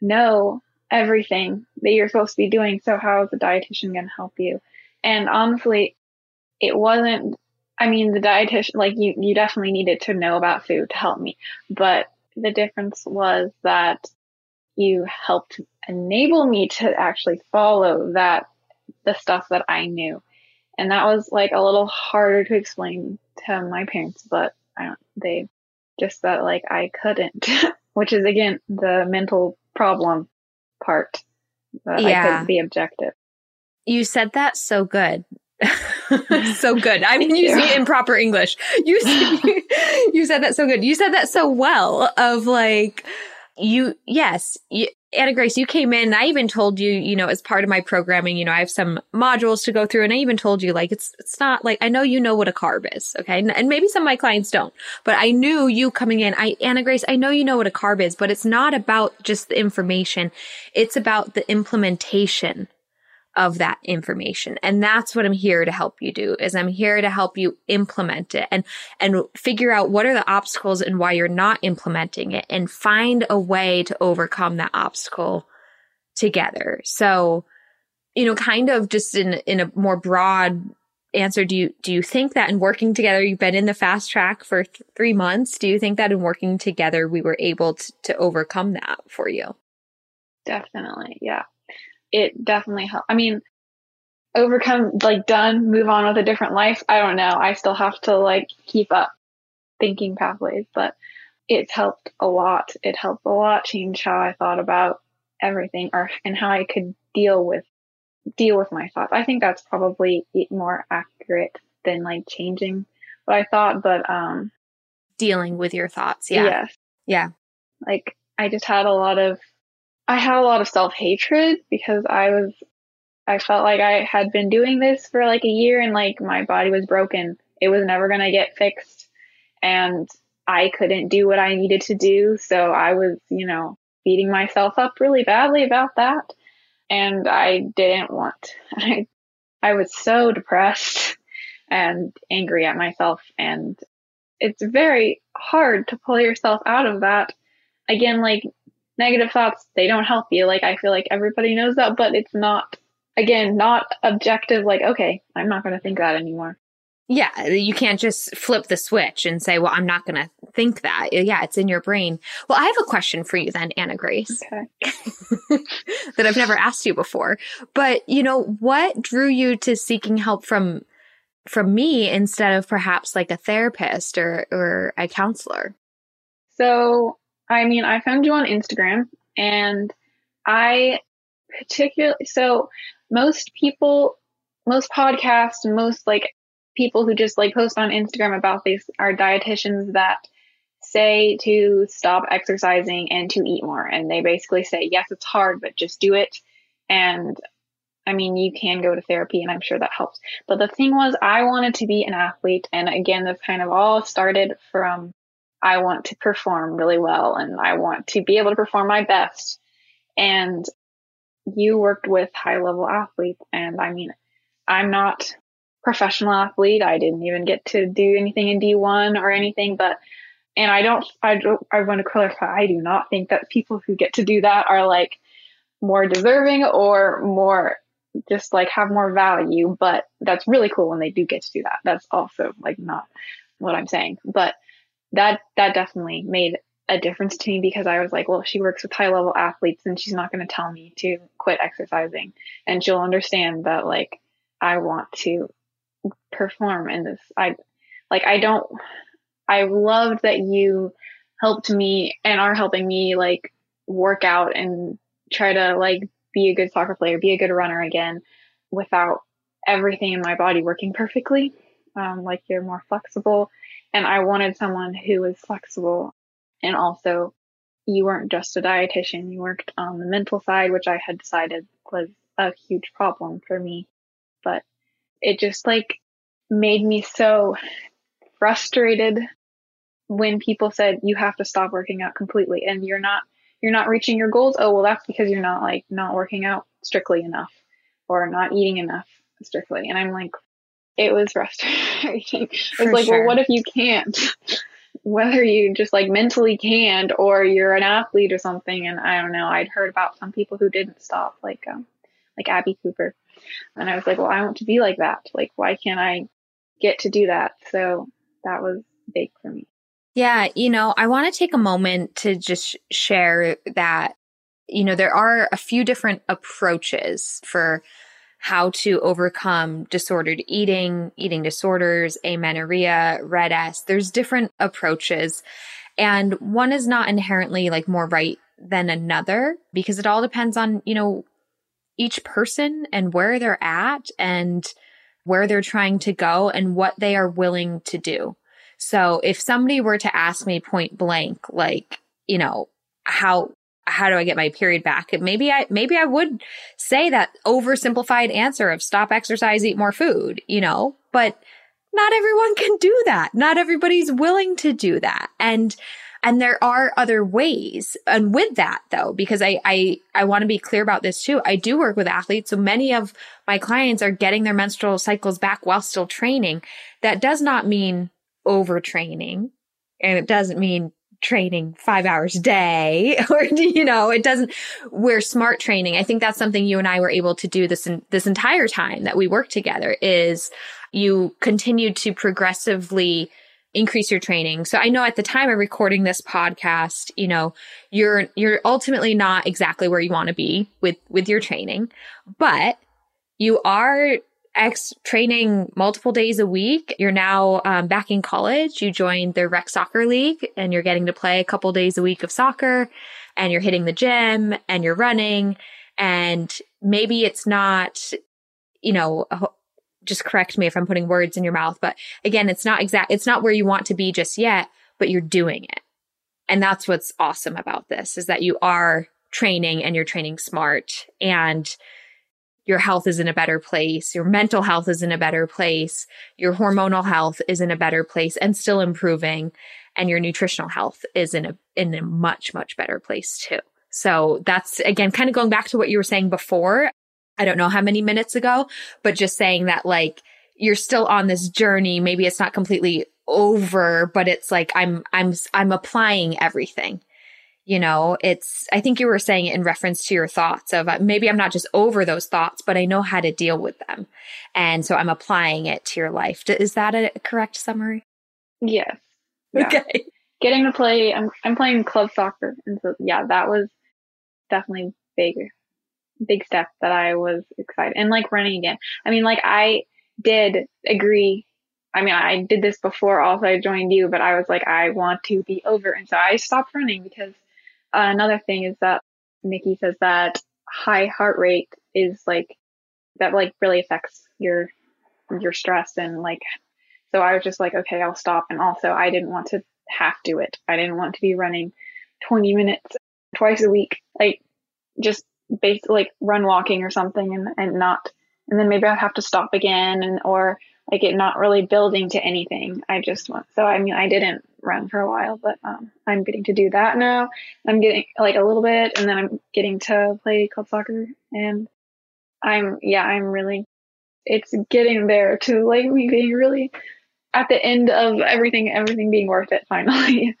know everything that you're supposed to be doing, so how is the dietitian going to help you?" And honestly, it wasn't. I mean, the dietitian, like you, you definitely needed to know about food to help me, but the difference was that you helped enable me to actually follow that the stuff that I knew. And that was like a little harder to explain to my parents, but I don't, they just that like I couldn't, (laughs) which is again the mental problem part. That yeah. I couldn't be objective. You said that so good. (laughs) so (laughs) good. I'm using it in proper English. You, you said that so good. You said that so well of like, you, yes, you, Anna Grace, you came in. I even told you, you know, as part of my programming, you know, I have some modules to go through, and I even told you, like, it's it's not like I know you know what a carb is, okay, and, and maybe some of my clients don't, but I knew you coming in. I Anna Grace, I know you know what a carb is, but it's not about just the information; it's about the implementation of that information. And that's what I'm here to help you do is I'm here to help you implement it and, and figure out what are the obstacles and why you're not implementing it and find a way to overcome that obstacle together. So, you know, kind of just in, in a more broad answer, do you, do you think that in working together, you've been in the fast track for th- three months. Do you think that in working together, we were able to, to overcome that for you? Definitely. Yeah it definitely helped. I mean, overcome, like done, move on with a different life. I don't know. I still have to like keep up thinking pathways, but it's helped a lot. It helped a lot change how I thought about everything or and how I could deal with deal with my thoughts. I think that's probably more accurate than like changing what I thought, but um dealing with your thoughts. Yeah. Yes. Yeah. Like I just had a lot of I had a lot of self hatred because I was, I felt like I had been doing this for like a year and like my body was broken. It was never going to get fixed. And I couldn't do what I needed to do. So I was, you know, beating myself up really badly about that. And I didn't want, (laughs) I, I was so depressed (laughs) and angry at myself. And it's very hard to pull yourself out of that. Again, like negative thoughts, they don't help you. Like, I feel like everybody knows that, but it's not, again, not objective. Like, okay, I'm not going to think that anymore. Yeah, you can't just flip the switch and say, well, I'm not going to think that. Yeah, it's in your brain. Well, I have a question for you then, Anna Grace, okay. (laughs) that I've never asked you before. But, you know, what drew you to seeking help from from me instead of perhaps like a therapist or or a counselor? So, I mean, I found you on Instagram and I particularly, so most people, most podcasts most like people who just like post on Instagram about this are dietitians that say to stop exercising and to eat more. And they basically say, yes, it's hard, but just do it. And I mean, you can go to therapy and I'm sure that helps. But the thing was, I wanted to be an athlete. And again, this kind of all started from I want to perform really well and I want to be able to perform my best. And you worked with high level athletes. And I mean, I'm not professional athlete. I didn't even get to do anything in D1 or anything, but and I don't, I don't, I want to clarify, I do not think that people who get to do that are like more deserving or more just like have more value, but that's really cool when they do get to do that. That's also like not what I'm saying, but that that definitely made a difference to me because I was like, well, she works with high level athletes and she's not going to tell me to quit exercising and she'll understand that like I want to perform in this. I like I don't I loved that you helped me and are helping me like work out and try to like be a good soccer player, be a good runner again without everything in my body working perfectly. Um, like you're more flexible. And I wanted someone who was flexible and also you weren't just a dietitian. You worked on the mental side, which I had decided was a huge problem for me. But it just like made me so frustrated when people said you have to stop working out completely and you're not you're not reaching your goals. Oh, well that's because you're not like not working out strictly enough or not eating enough strictly. And I'm like it was frustrating. (laughs) It's like, sure. well, what if you can't? (laughs) Whether you just like mentally can't or you're an athlete or something. And I don't know, I'd heard about some people who didn't stop, like um like Abbey Cooper. And I was like, well, I want to be like that. Like, why can't I get to do that? So that was big for me. Yeah, you know, I want to take a moment to just share that, you know, there are a few different approaches for how to overcome disordered eating, eating disorders, amenorrhea, RED-S. There's different approaches. And one is not inherently like more right than another because it all depends on, you know, each person and where they're at and where they're trying to go and what they are willing to do. So if somebody were to ask me point blank, like, you know, how, how do I get my period back? Maybe I, maybe I would say that oversimplified answer of stop exercise, eat more food, you know, but not everyone can do that. Not everybody's willing to do that. And and there are other ways. And with that though, because I, I, I want to be clear about this too. I do work with athletes. So many of my clients are getting their menstrual cycles back while still training. That does not mean overtraining. And it doesn't mean training five hours a day (laughs) or, you know, it doesn't, we're smart training. I think that's something you and I were able to do this, in, this entire time that we work together is you continue to progressively increase your training. So I know at the time of recording this podcast, you know, you're you're ultimately not exactly where you want to be with with your training, but you are X training multiple days a week. You're now um, back in college. You joined the rec soccer league and you're getting to play a couple days a week of soccer and you're hitting the gym and you're running and maybe it's not, you know, just correct me if I'm putting words in your mouth. But again, it's not exact, it's not where you want to be just yet, but you're doing it. And that's what's awesome about this is that you are training and you're training smart and your health is in a better place. Your mental health is in a better place. Your hormonal health is in a better place and still improving. And your nutritional health is in a, in a much, much better place too. So that's again, kind of going back to what you were saying before. I don't know how many minutes ago, but just saying that like you're still on this journey. Maybe it's not completely over, but it's like I'm, I'm, I'm applying everything. You know, it's, I think you were saying it in reference to your thoughts of uh, maybe I'm not just over those thoughts, but I know how to deal with them. And so I'm applying it to your life. Is that a correct summary? Yes. (laughs) Yeah. Okay. Getting to play, I'm, I'm playing club soccer. And so, yeah, that was definitely big big step that I was excited and like running again. I mean, like I did agree. I mean, I did this before also I joined you, but I was like, I want to be over. And so I stopped running because another thing is that Nicky says that high heart rate is like, that like really affects your, your stress and like, so I was just like, okay, I'll stop. And also I didn't want to have to it. I didn't want to be running 20 minutes twice a week. Like just basically like run walking or something and, and not, and then maybe I'd have to stop again and, or like it not really building to anything. I just want, so I mean, I didn't run for a while, but, um, I'm getting to do that now. I'm getting like a little bit and then I'm getting to play club soccer and I'm, yeah, I'm really, it's getting there to like me being really at the end of everything, everything being worth it (laughs) finally.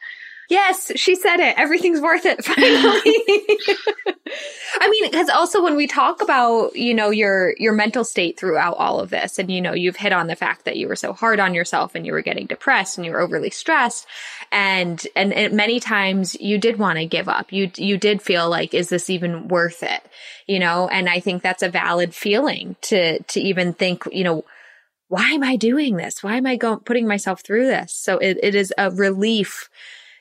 Yes, she said it. Everything's worth it (laughs) finally. I mean, because also when we talk about, you know, your your mental state throughout all of this, and you know, you've hit on the fact that you were so hard on yourself and you were getting depressed and you were overly stressed, and and, and many times you did want to give up. You you did feel like, is this even worth it? You know, and I think that's a valid feeling to to even think, you know why am I doing this? Why am I going putting myself through this? So it, it is a relief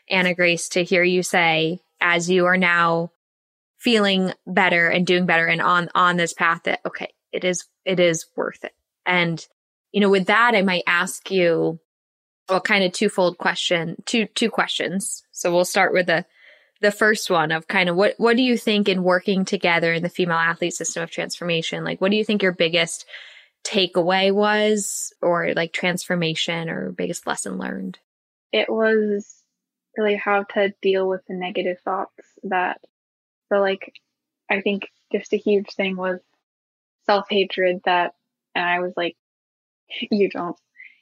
Anna Grace, to hear you say, as you are now feeling better and doing better and on, on this path that, okay, it is, it is worth it. And, you know, with that, I might ask you, well, kind of twofold question, two, two questions. So we'll start with the, the first one of kind of what, what do you think in working together in the female athlete system of transformation? Like, what do you think your biggest takeaway was or like transformation or biggest lesson learned? It was really how to deal with the negative thoughts that, so like, I think just a huge thing was self hatred that, and I was like, you don't,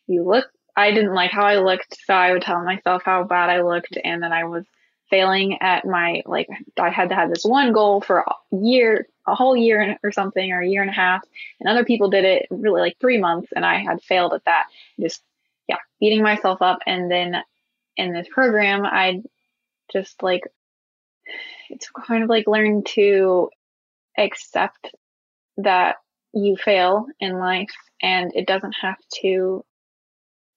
you look, I didn't like how I looked, so I would tell myself how bad I looked, and then I was failing at my, like, I had to have this one goal for a year, a whole year or something, or a year and a half, and other people did it really like three months, and I had failed at that. Just, yeah, beating myself up, and then in this program, I just like, it's kind of like learn to accept that you fail in life and it doesn't have to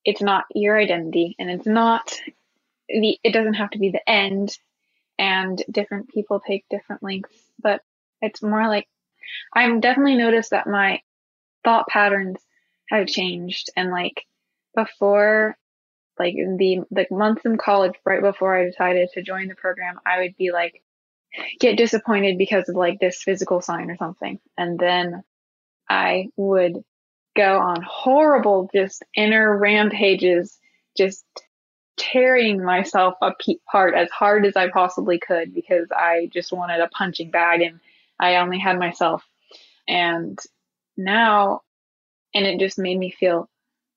it's not your identity and it's not the it doesn't have to be the end and different people take different lengths but it's more like i'm definitely noticed that my thought patterns have changed and like before like the the months in college right before i decided to join the program i would be like get disappointed because of like this physical sign or something. And then I would go on horrible, just inner rampages, just tearing myself apart as hard as I possibly could because I just wanted a punching bag and I only had myself. And now, and it just made me feel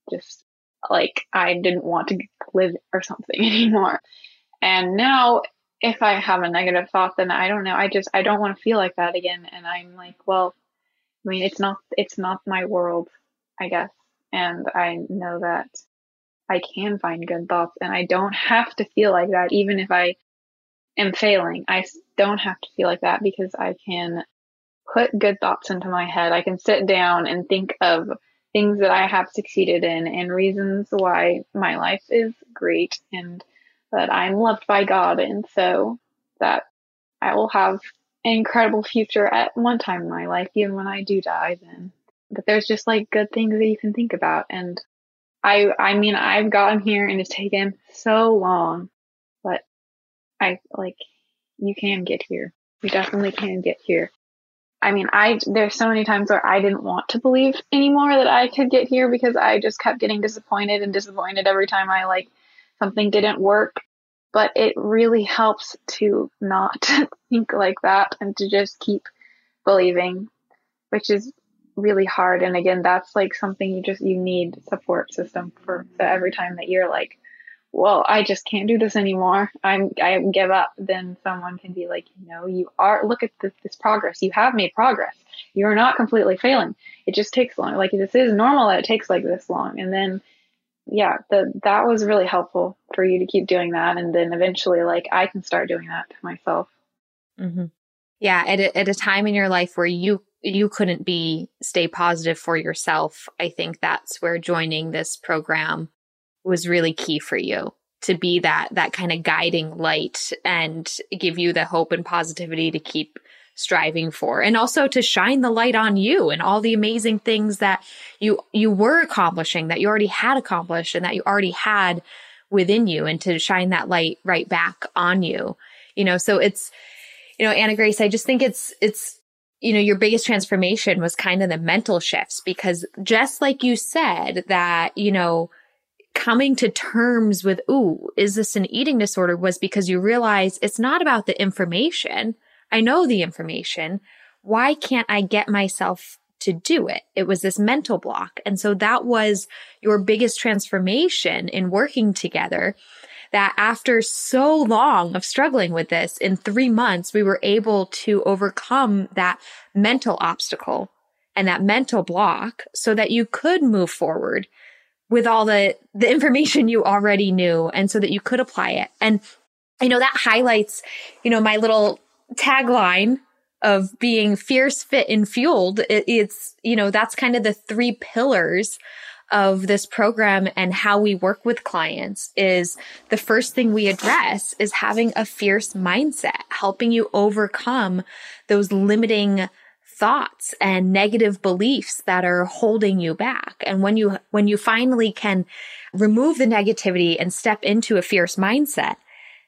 just like I didn't want to live or something (laughs) anymore. And now if I have a negative thought, then I don't know. I just I don't want to feel like that again. And I'm like, well, I mean, it's not it's not my world, I guess. And I know that I can find good thoughts, and I don't have to feel like that, even if I am failing. I don't have to feel like that because I can put good thoughts into my head. I can sit down and think of things that I have succeeded in and reasons why my life is great and that I'm loved by God and so that I will have an incredible future at one time in my life, even when I do die then. But there's just like good things that you can think about. And I, I mean, I've gotten here and it's taken so long, but I like, you can get here. You definitely can get here. I mean, I, there's so many times where I didn't want to believe anymore that I could get here because I just kept getting disappointed and disappointed every time I like something didn't work. But it really helps to not (laughs) think like that and to just keep believing, which is really hard. And again, that's like something you just, you need support system for. So every time that you're like, well, I just can't do this anymore. I'm, I give up. Then someone can be like, know, you are, look at this, this progress. You have made progress. You're not completely failing. It just takes long. Like this is normal that it takes like this long. And then yeah, the, that was really helpful for you to keep doing that. And then eventually, like, I can start doing that to myself. Mm-hmm. Yeah. At a, at a time in your life where you, you couldn't be stay positive for yourself. I think that's where joining this program was really key for you to be that, that kind of guiding light and give you the hope and positivity to keep striving for. And also to shine the light on you and all the amazing things that you you were accomplishing that you already had accomplished and that you already had within you and to shine that light right back on you. You know so it's you know anna grace i just think it's it's you know your biggest transformation was kind of the mental shifts because just like you said that you know coming to terms with ooh is this an eating disorder was because you realize it's not about the information I know the information. Why can't I get myself to do it? It was this mental block. And so that was your biggest transformation in working together. That after so long of struggling with this, in three months, we were able to overcome that mental obstacle and that mental block so that you could move forward with all the, the information you already knew and so that you could apply it. And I know that highlights, you know, my little tagline of being fierce, fit, and fueled. It, it's, you know, that's kind of the three pillars of this program and how we work with clients is the first thing we address is having a fierce mindset, helping you overcome those limiting thoughts and negative beliefs that are holding you back. And when you, when you finally can remove the negativity and step into a fierce mindset,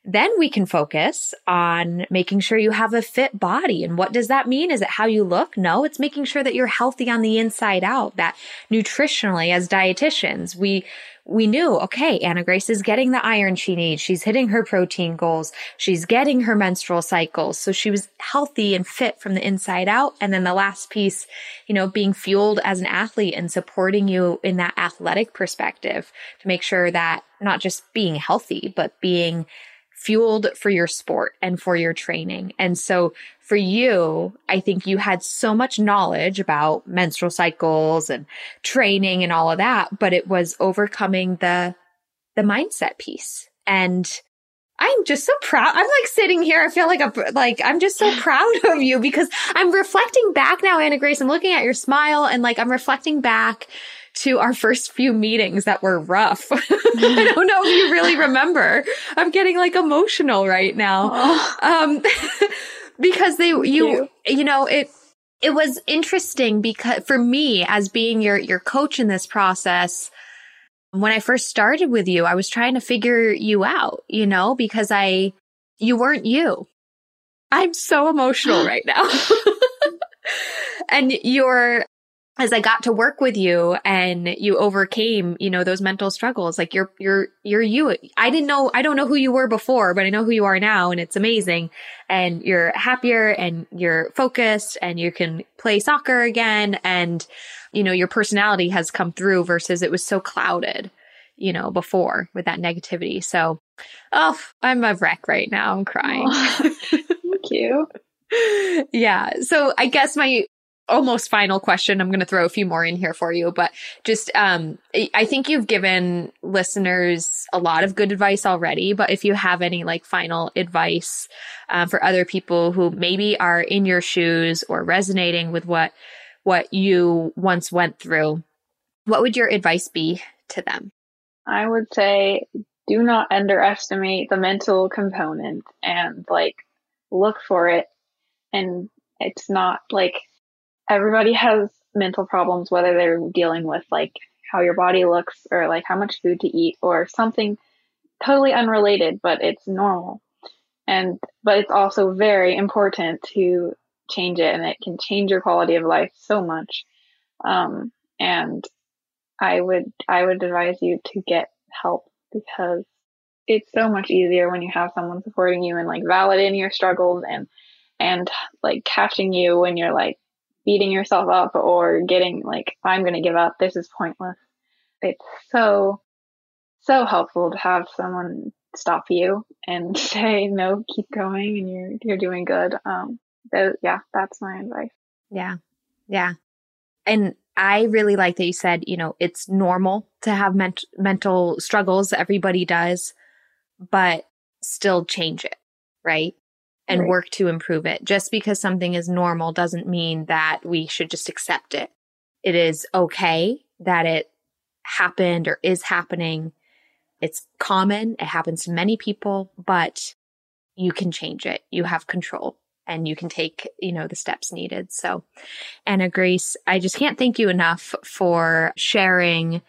then we can focus on making sure you have a fit body. And what does that mean? Is it how you look? No, it's making sure that you're healthy on the inside out, that nutritionally as dietitians, we, we knew, okay, Anna Grace is getting the iron she needs. She's hitting her protein goals. She's getting her menstrual cycles. So she was healthy and fit from the inside out. And then the last piece, you know, being fueled as an athlete and supporting you in that athletic perspective to make sure that not just being healthy, but being fueled for your sport and for your training. And so for you, I think you had so much knowledge about menstrual cycles and training and all of that, but it was overcoming the, the mindset piece. And I'm just so proud. I'm like sitting here. I feel like I'm like, I'm just so proud of you because I'm reflecting back now, Anna Grace. I'm looking at your smile and like I'm reflecting back to our first few meetings that were rough. (laughs) I don't know if you really remember. I'm getting like emotional right now. Oh. Um, (laughs) because they, you, you, you know, it, it was interesting because for me as being your, your coach in this process, when I first started with you, I was trying to figure you out, you know, because I, you weren't you. I'm so emotional (gasps) right now. (laughs) and you're as I got to work with you and you overcame, you know, those mental struggles, like you're, you're, you're you. I didn't know, I don't know who you were before, but I know who you are now and it's amazing. And you're happier and you're focused and you can play soccer again. And, you know, your personality has come through versus it was so clouded, you know, before with that negativity. So, oh, I'm a wreck right now. I'm crying. (laughs) thank you. (laughs) yeah. So I guess my almost final question. I'm going to throw a few more in here for you, but just, um, I think you've given listeners a lot of good advice already, but if you have any like final advice, um, for other people who maybe are in your shoes or resonating with what, what you once went through, what would your advice be to them? I would say do not underestimate the mental component and like look for it. And it's not like everybody has mental problems, whether they're dealing with like how your body looks or like how much food to eat or something totally unrelated, but it's normal. And, but it's also very important to change it and it can change your quality of life so much. Um, and I would, I would advise you to get help because it's so much easier when you have someone supporting you and like validating your struggles and, and like catching you when you're like beating yourself up or getting like, I'm going to give up. This is pointless. It's so, so helpful to have someone stop you and (laughs) say, no, keep going and you're, you're doing good. Um, th- yeah, that's my advice. Yeah. Yeah. And I really like that you said, you know, it's normal to have ment- mental struggles. Everybody does, but still change it. Right and right. work to improve it. Just because something is normal doesn't mean that we should just accept it. It is okay that it happened or is happening. It's common. It happens to many people, but you can change it. You have control and you can take, you know, the steps needed. So Anna Grace, I just can't thank you enough for sharing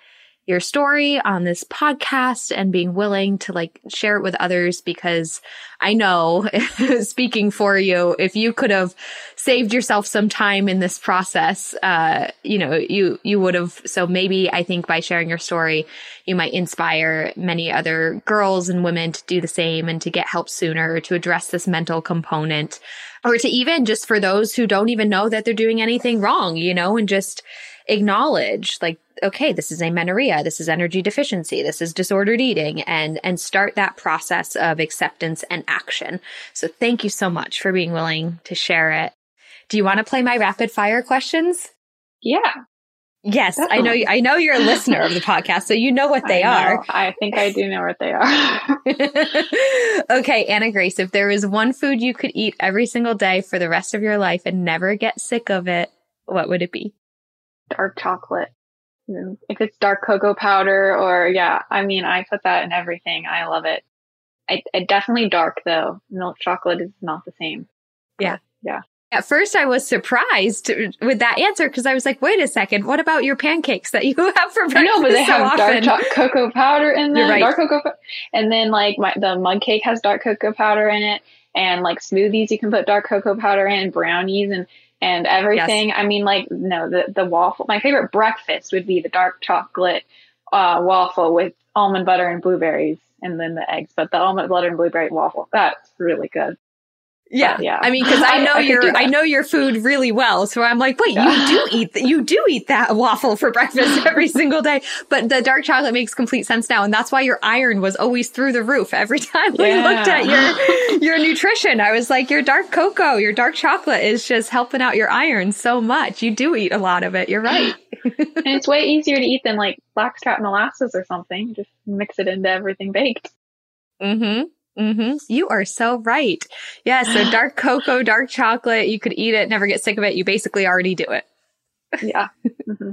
your story on this podcast and being willing to like share it with others because I know (laughs) speaking for you, if you could have saved yourself some time in this process, uh, you know, you, you would have. So maybe I think by sharing your story, you might inspire many other girls and women to do the same and to get help sooner to address this mental component or to even just for those who don't even know that they're doing anything wrong, you know, and just acknowledge like okay, this is amenorrhea, this is energy deficiency, this is disordered eating, and and start that process of acceptance and action. So thank you so much for being willing to share it. Do you want to play my rapid fire questions? Yeah. Yes, Definitely. I know. I know you're a listener of the (laughs) podcast, so you know what they I are. I think I do know what they are. (laughs) okay, Anna Grace, if there was one food you could eat every single day for the rest of your life and never get sick of it, what would it be? Dark chocolate mm, if it's dark cocoa powder or yeah, I mean, I put that in everything. I love it. I, I definitely dark though. Milk chocolate is not the same. Yeah. yeah. At first, I was surprised with that answer because I was like, wait a second, what about your pancakes that you (laughs) have for breakfast? No, but they so have often? dark cho- cocoa powder in them. Right. Dark cocoa, and then like my, the mug cake has dark cocoa powder in it, and like smoothies you can put dark cocoa powder in, brownies and and everything. I mean, like no, the the waffle. My favorite breakfast would be the dark chocolate uh, waffle with almond butter and blueberries, and then the eggs. But the almond butter and blueberry waffle, that's really good. Yeah, But, yeah. I mean, because (laughs) I know I your. I know your food really well, so I'm like, wait, Yeah. you do eat th- you do eat that (laughs) waffle for breakfast (laughs) every single day. But the dark chocolate makes complete sense now, and that's why your iron was always through the roof every time we looked at your your nutrition. I was like, your dark cocoa, your dark chocolate is just helping out your iron so much. You do eat a lot of it. You're right. and it's way easier to eat than like blackstrap molasses or something. Just mix it into everything baked. Mm-hmm. Mm-hmm. You are so right. Yeah. So (sighs) dark cocoa, dark chocolate, you could eat it, never get sick of it. You basically already do it. Yeah, hmm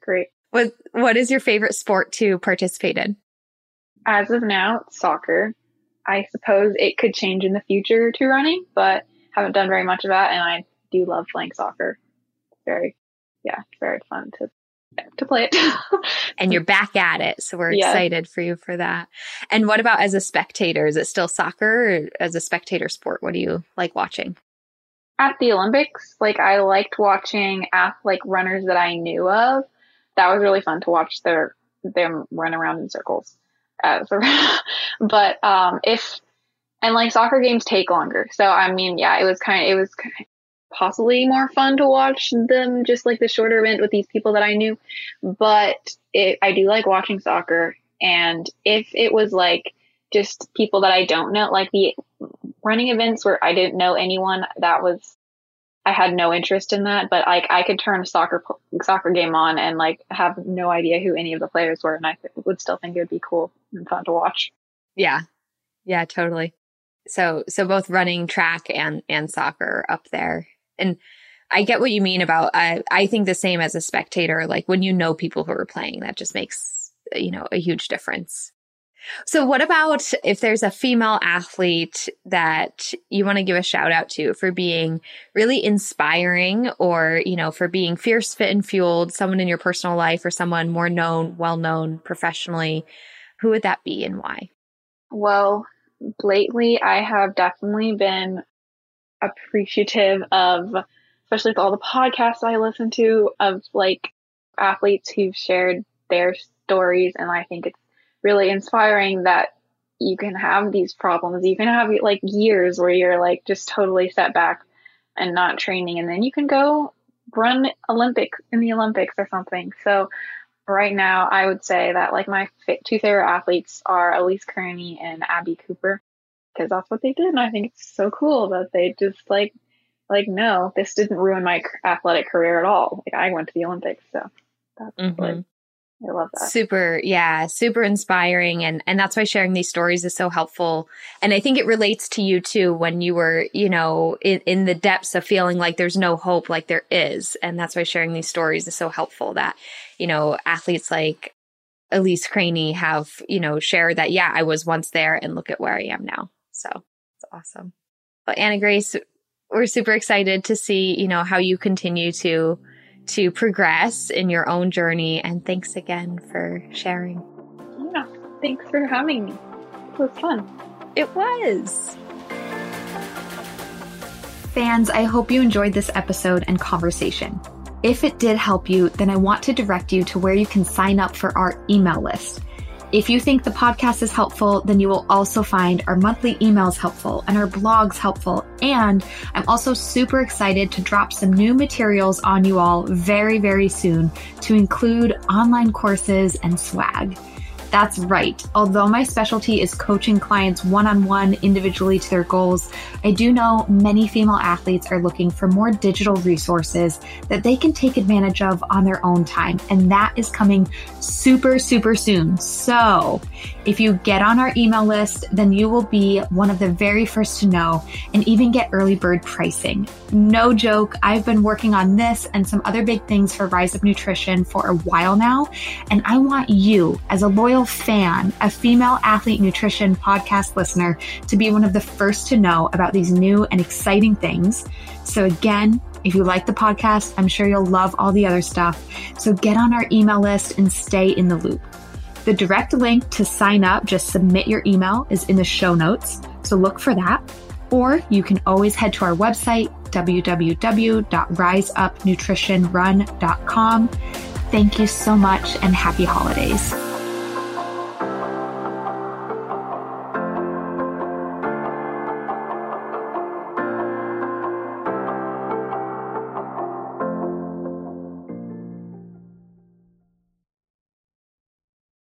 great. What What is your favorite sport to participate in? as of now, it's soccer. I suppose it could change in the future to running, but haven't done very much of that, and I do love playing soccer. Very, yeah, it's very fun to to play it. (laughs) And you're back at it. So we're Yeah. excited for you for that. And what about as a spectator? Is it still soccer or as a spectator sport? What do you like watching? At the Olympics, like I liked watching like runners that I knew of. That was really fun to watch their them run around in circles. A, (laughs) but um, if and like soccer games take longer, so I mean, yeah, it was kind of it was possibly more fun to watch them just like the shorter event with these people that I knew. But it, I do like watching soccer, and if it was like just people that I don't know, like the running events where I didn't know anyone, that was I had no interest in that. But like I could turn a soccer soccer game on and like have no idea who any of the players were, and I would still think it would be cool and fun to watch. Yeah. Yeah, totally. So so both running, track and and soccer up there. And I get what you mean about I I think the same as a spectator like when you know people who are playing that just makes you know a huge difference. So what about if there's a female athlete that you want to give a shout out to for being really inspiring or, you know, for being fierce, fit and fueled, someone in your personal life or someone more known, well known professionally, who would that be and why? Well, lately I have definitely been appreciative of, especially with all the podcasts I listen to, of like athletes who've shared their stories. And I think it's really inspiring that you can have these problems. You can have like years where you're like just totally set back and not training. And then you can go run Olympic in the Olympics or something. So right now, I would say that like my two favorite athletes are Elise Cranny and Abbey Cooper because that's what they did, and I think it's so cool that they just like like no, this didn't ruin my athletic career at all. Like I went to the Olympics, so that's like Mhm. I love that. Super, yeah, super inspiring. And, and that's why sharing these stories is so helpful. And I think it relates to you too when you were, you know, in, in the depths of feeling like there's no hope, like there is. And that's why sharing these stories is so helpful that, you know, athletes like Elise Cranny have, you know, shared that, yeah, I was once there and look at where I am now. So it's awesome. But Anna Grace, we're super excited to see, you know, how you continue to to progress in your own journey and thanks again for sharing. Yeah, thanks for having me. It was fun. It was. Fans, I hope you enjoyed this episode and conversation. If it did help you, then I want to direct you to where you can sign up for our email list. If you think the podcast is helpful, then you will also find our monthly emails helpful and our blogs helpful. And I'm also super excited to drop some new materials on you all very, very soon to include online courses and swag. That's right. Although my specialty is coaching clients one on one individually to their goals, I do know many female athletes are looking for more digital resources that they can take advantage of on their own time. And that is coming super, super soon. So if you get on our email list, then you will be one of the very first to know and even get early bird pricing. No joke, I've been working on this and some other big things for Rise Up Nutrition for a while now. And I want you, as a loyal fan, a female athlete nutrition podcast listener, to be one of the first to know about these new and exciting things. So, again, if you like the podcast, I'm sure you'll love all the other stuff. So, get on our email list and stay in the loop. The direct link to sign up, just submit your email, is in the show notes. So, look for that. Or you can always head to our website, www.riseupnutritionrun.com. Thank you so much and happy holidays.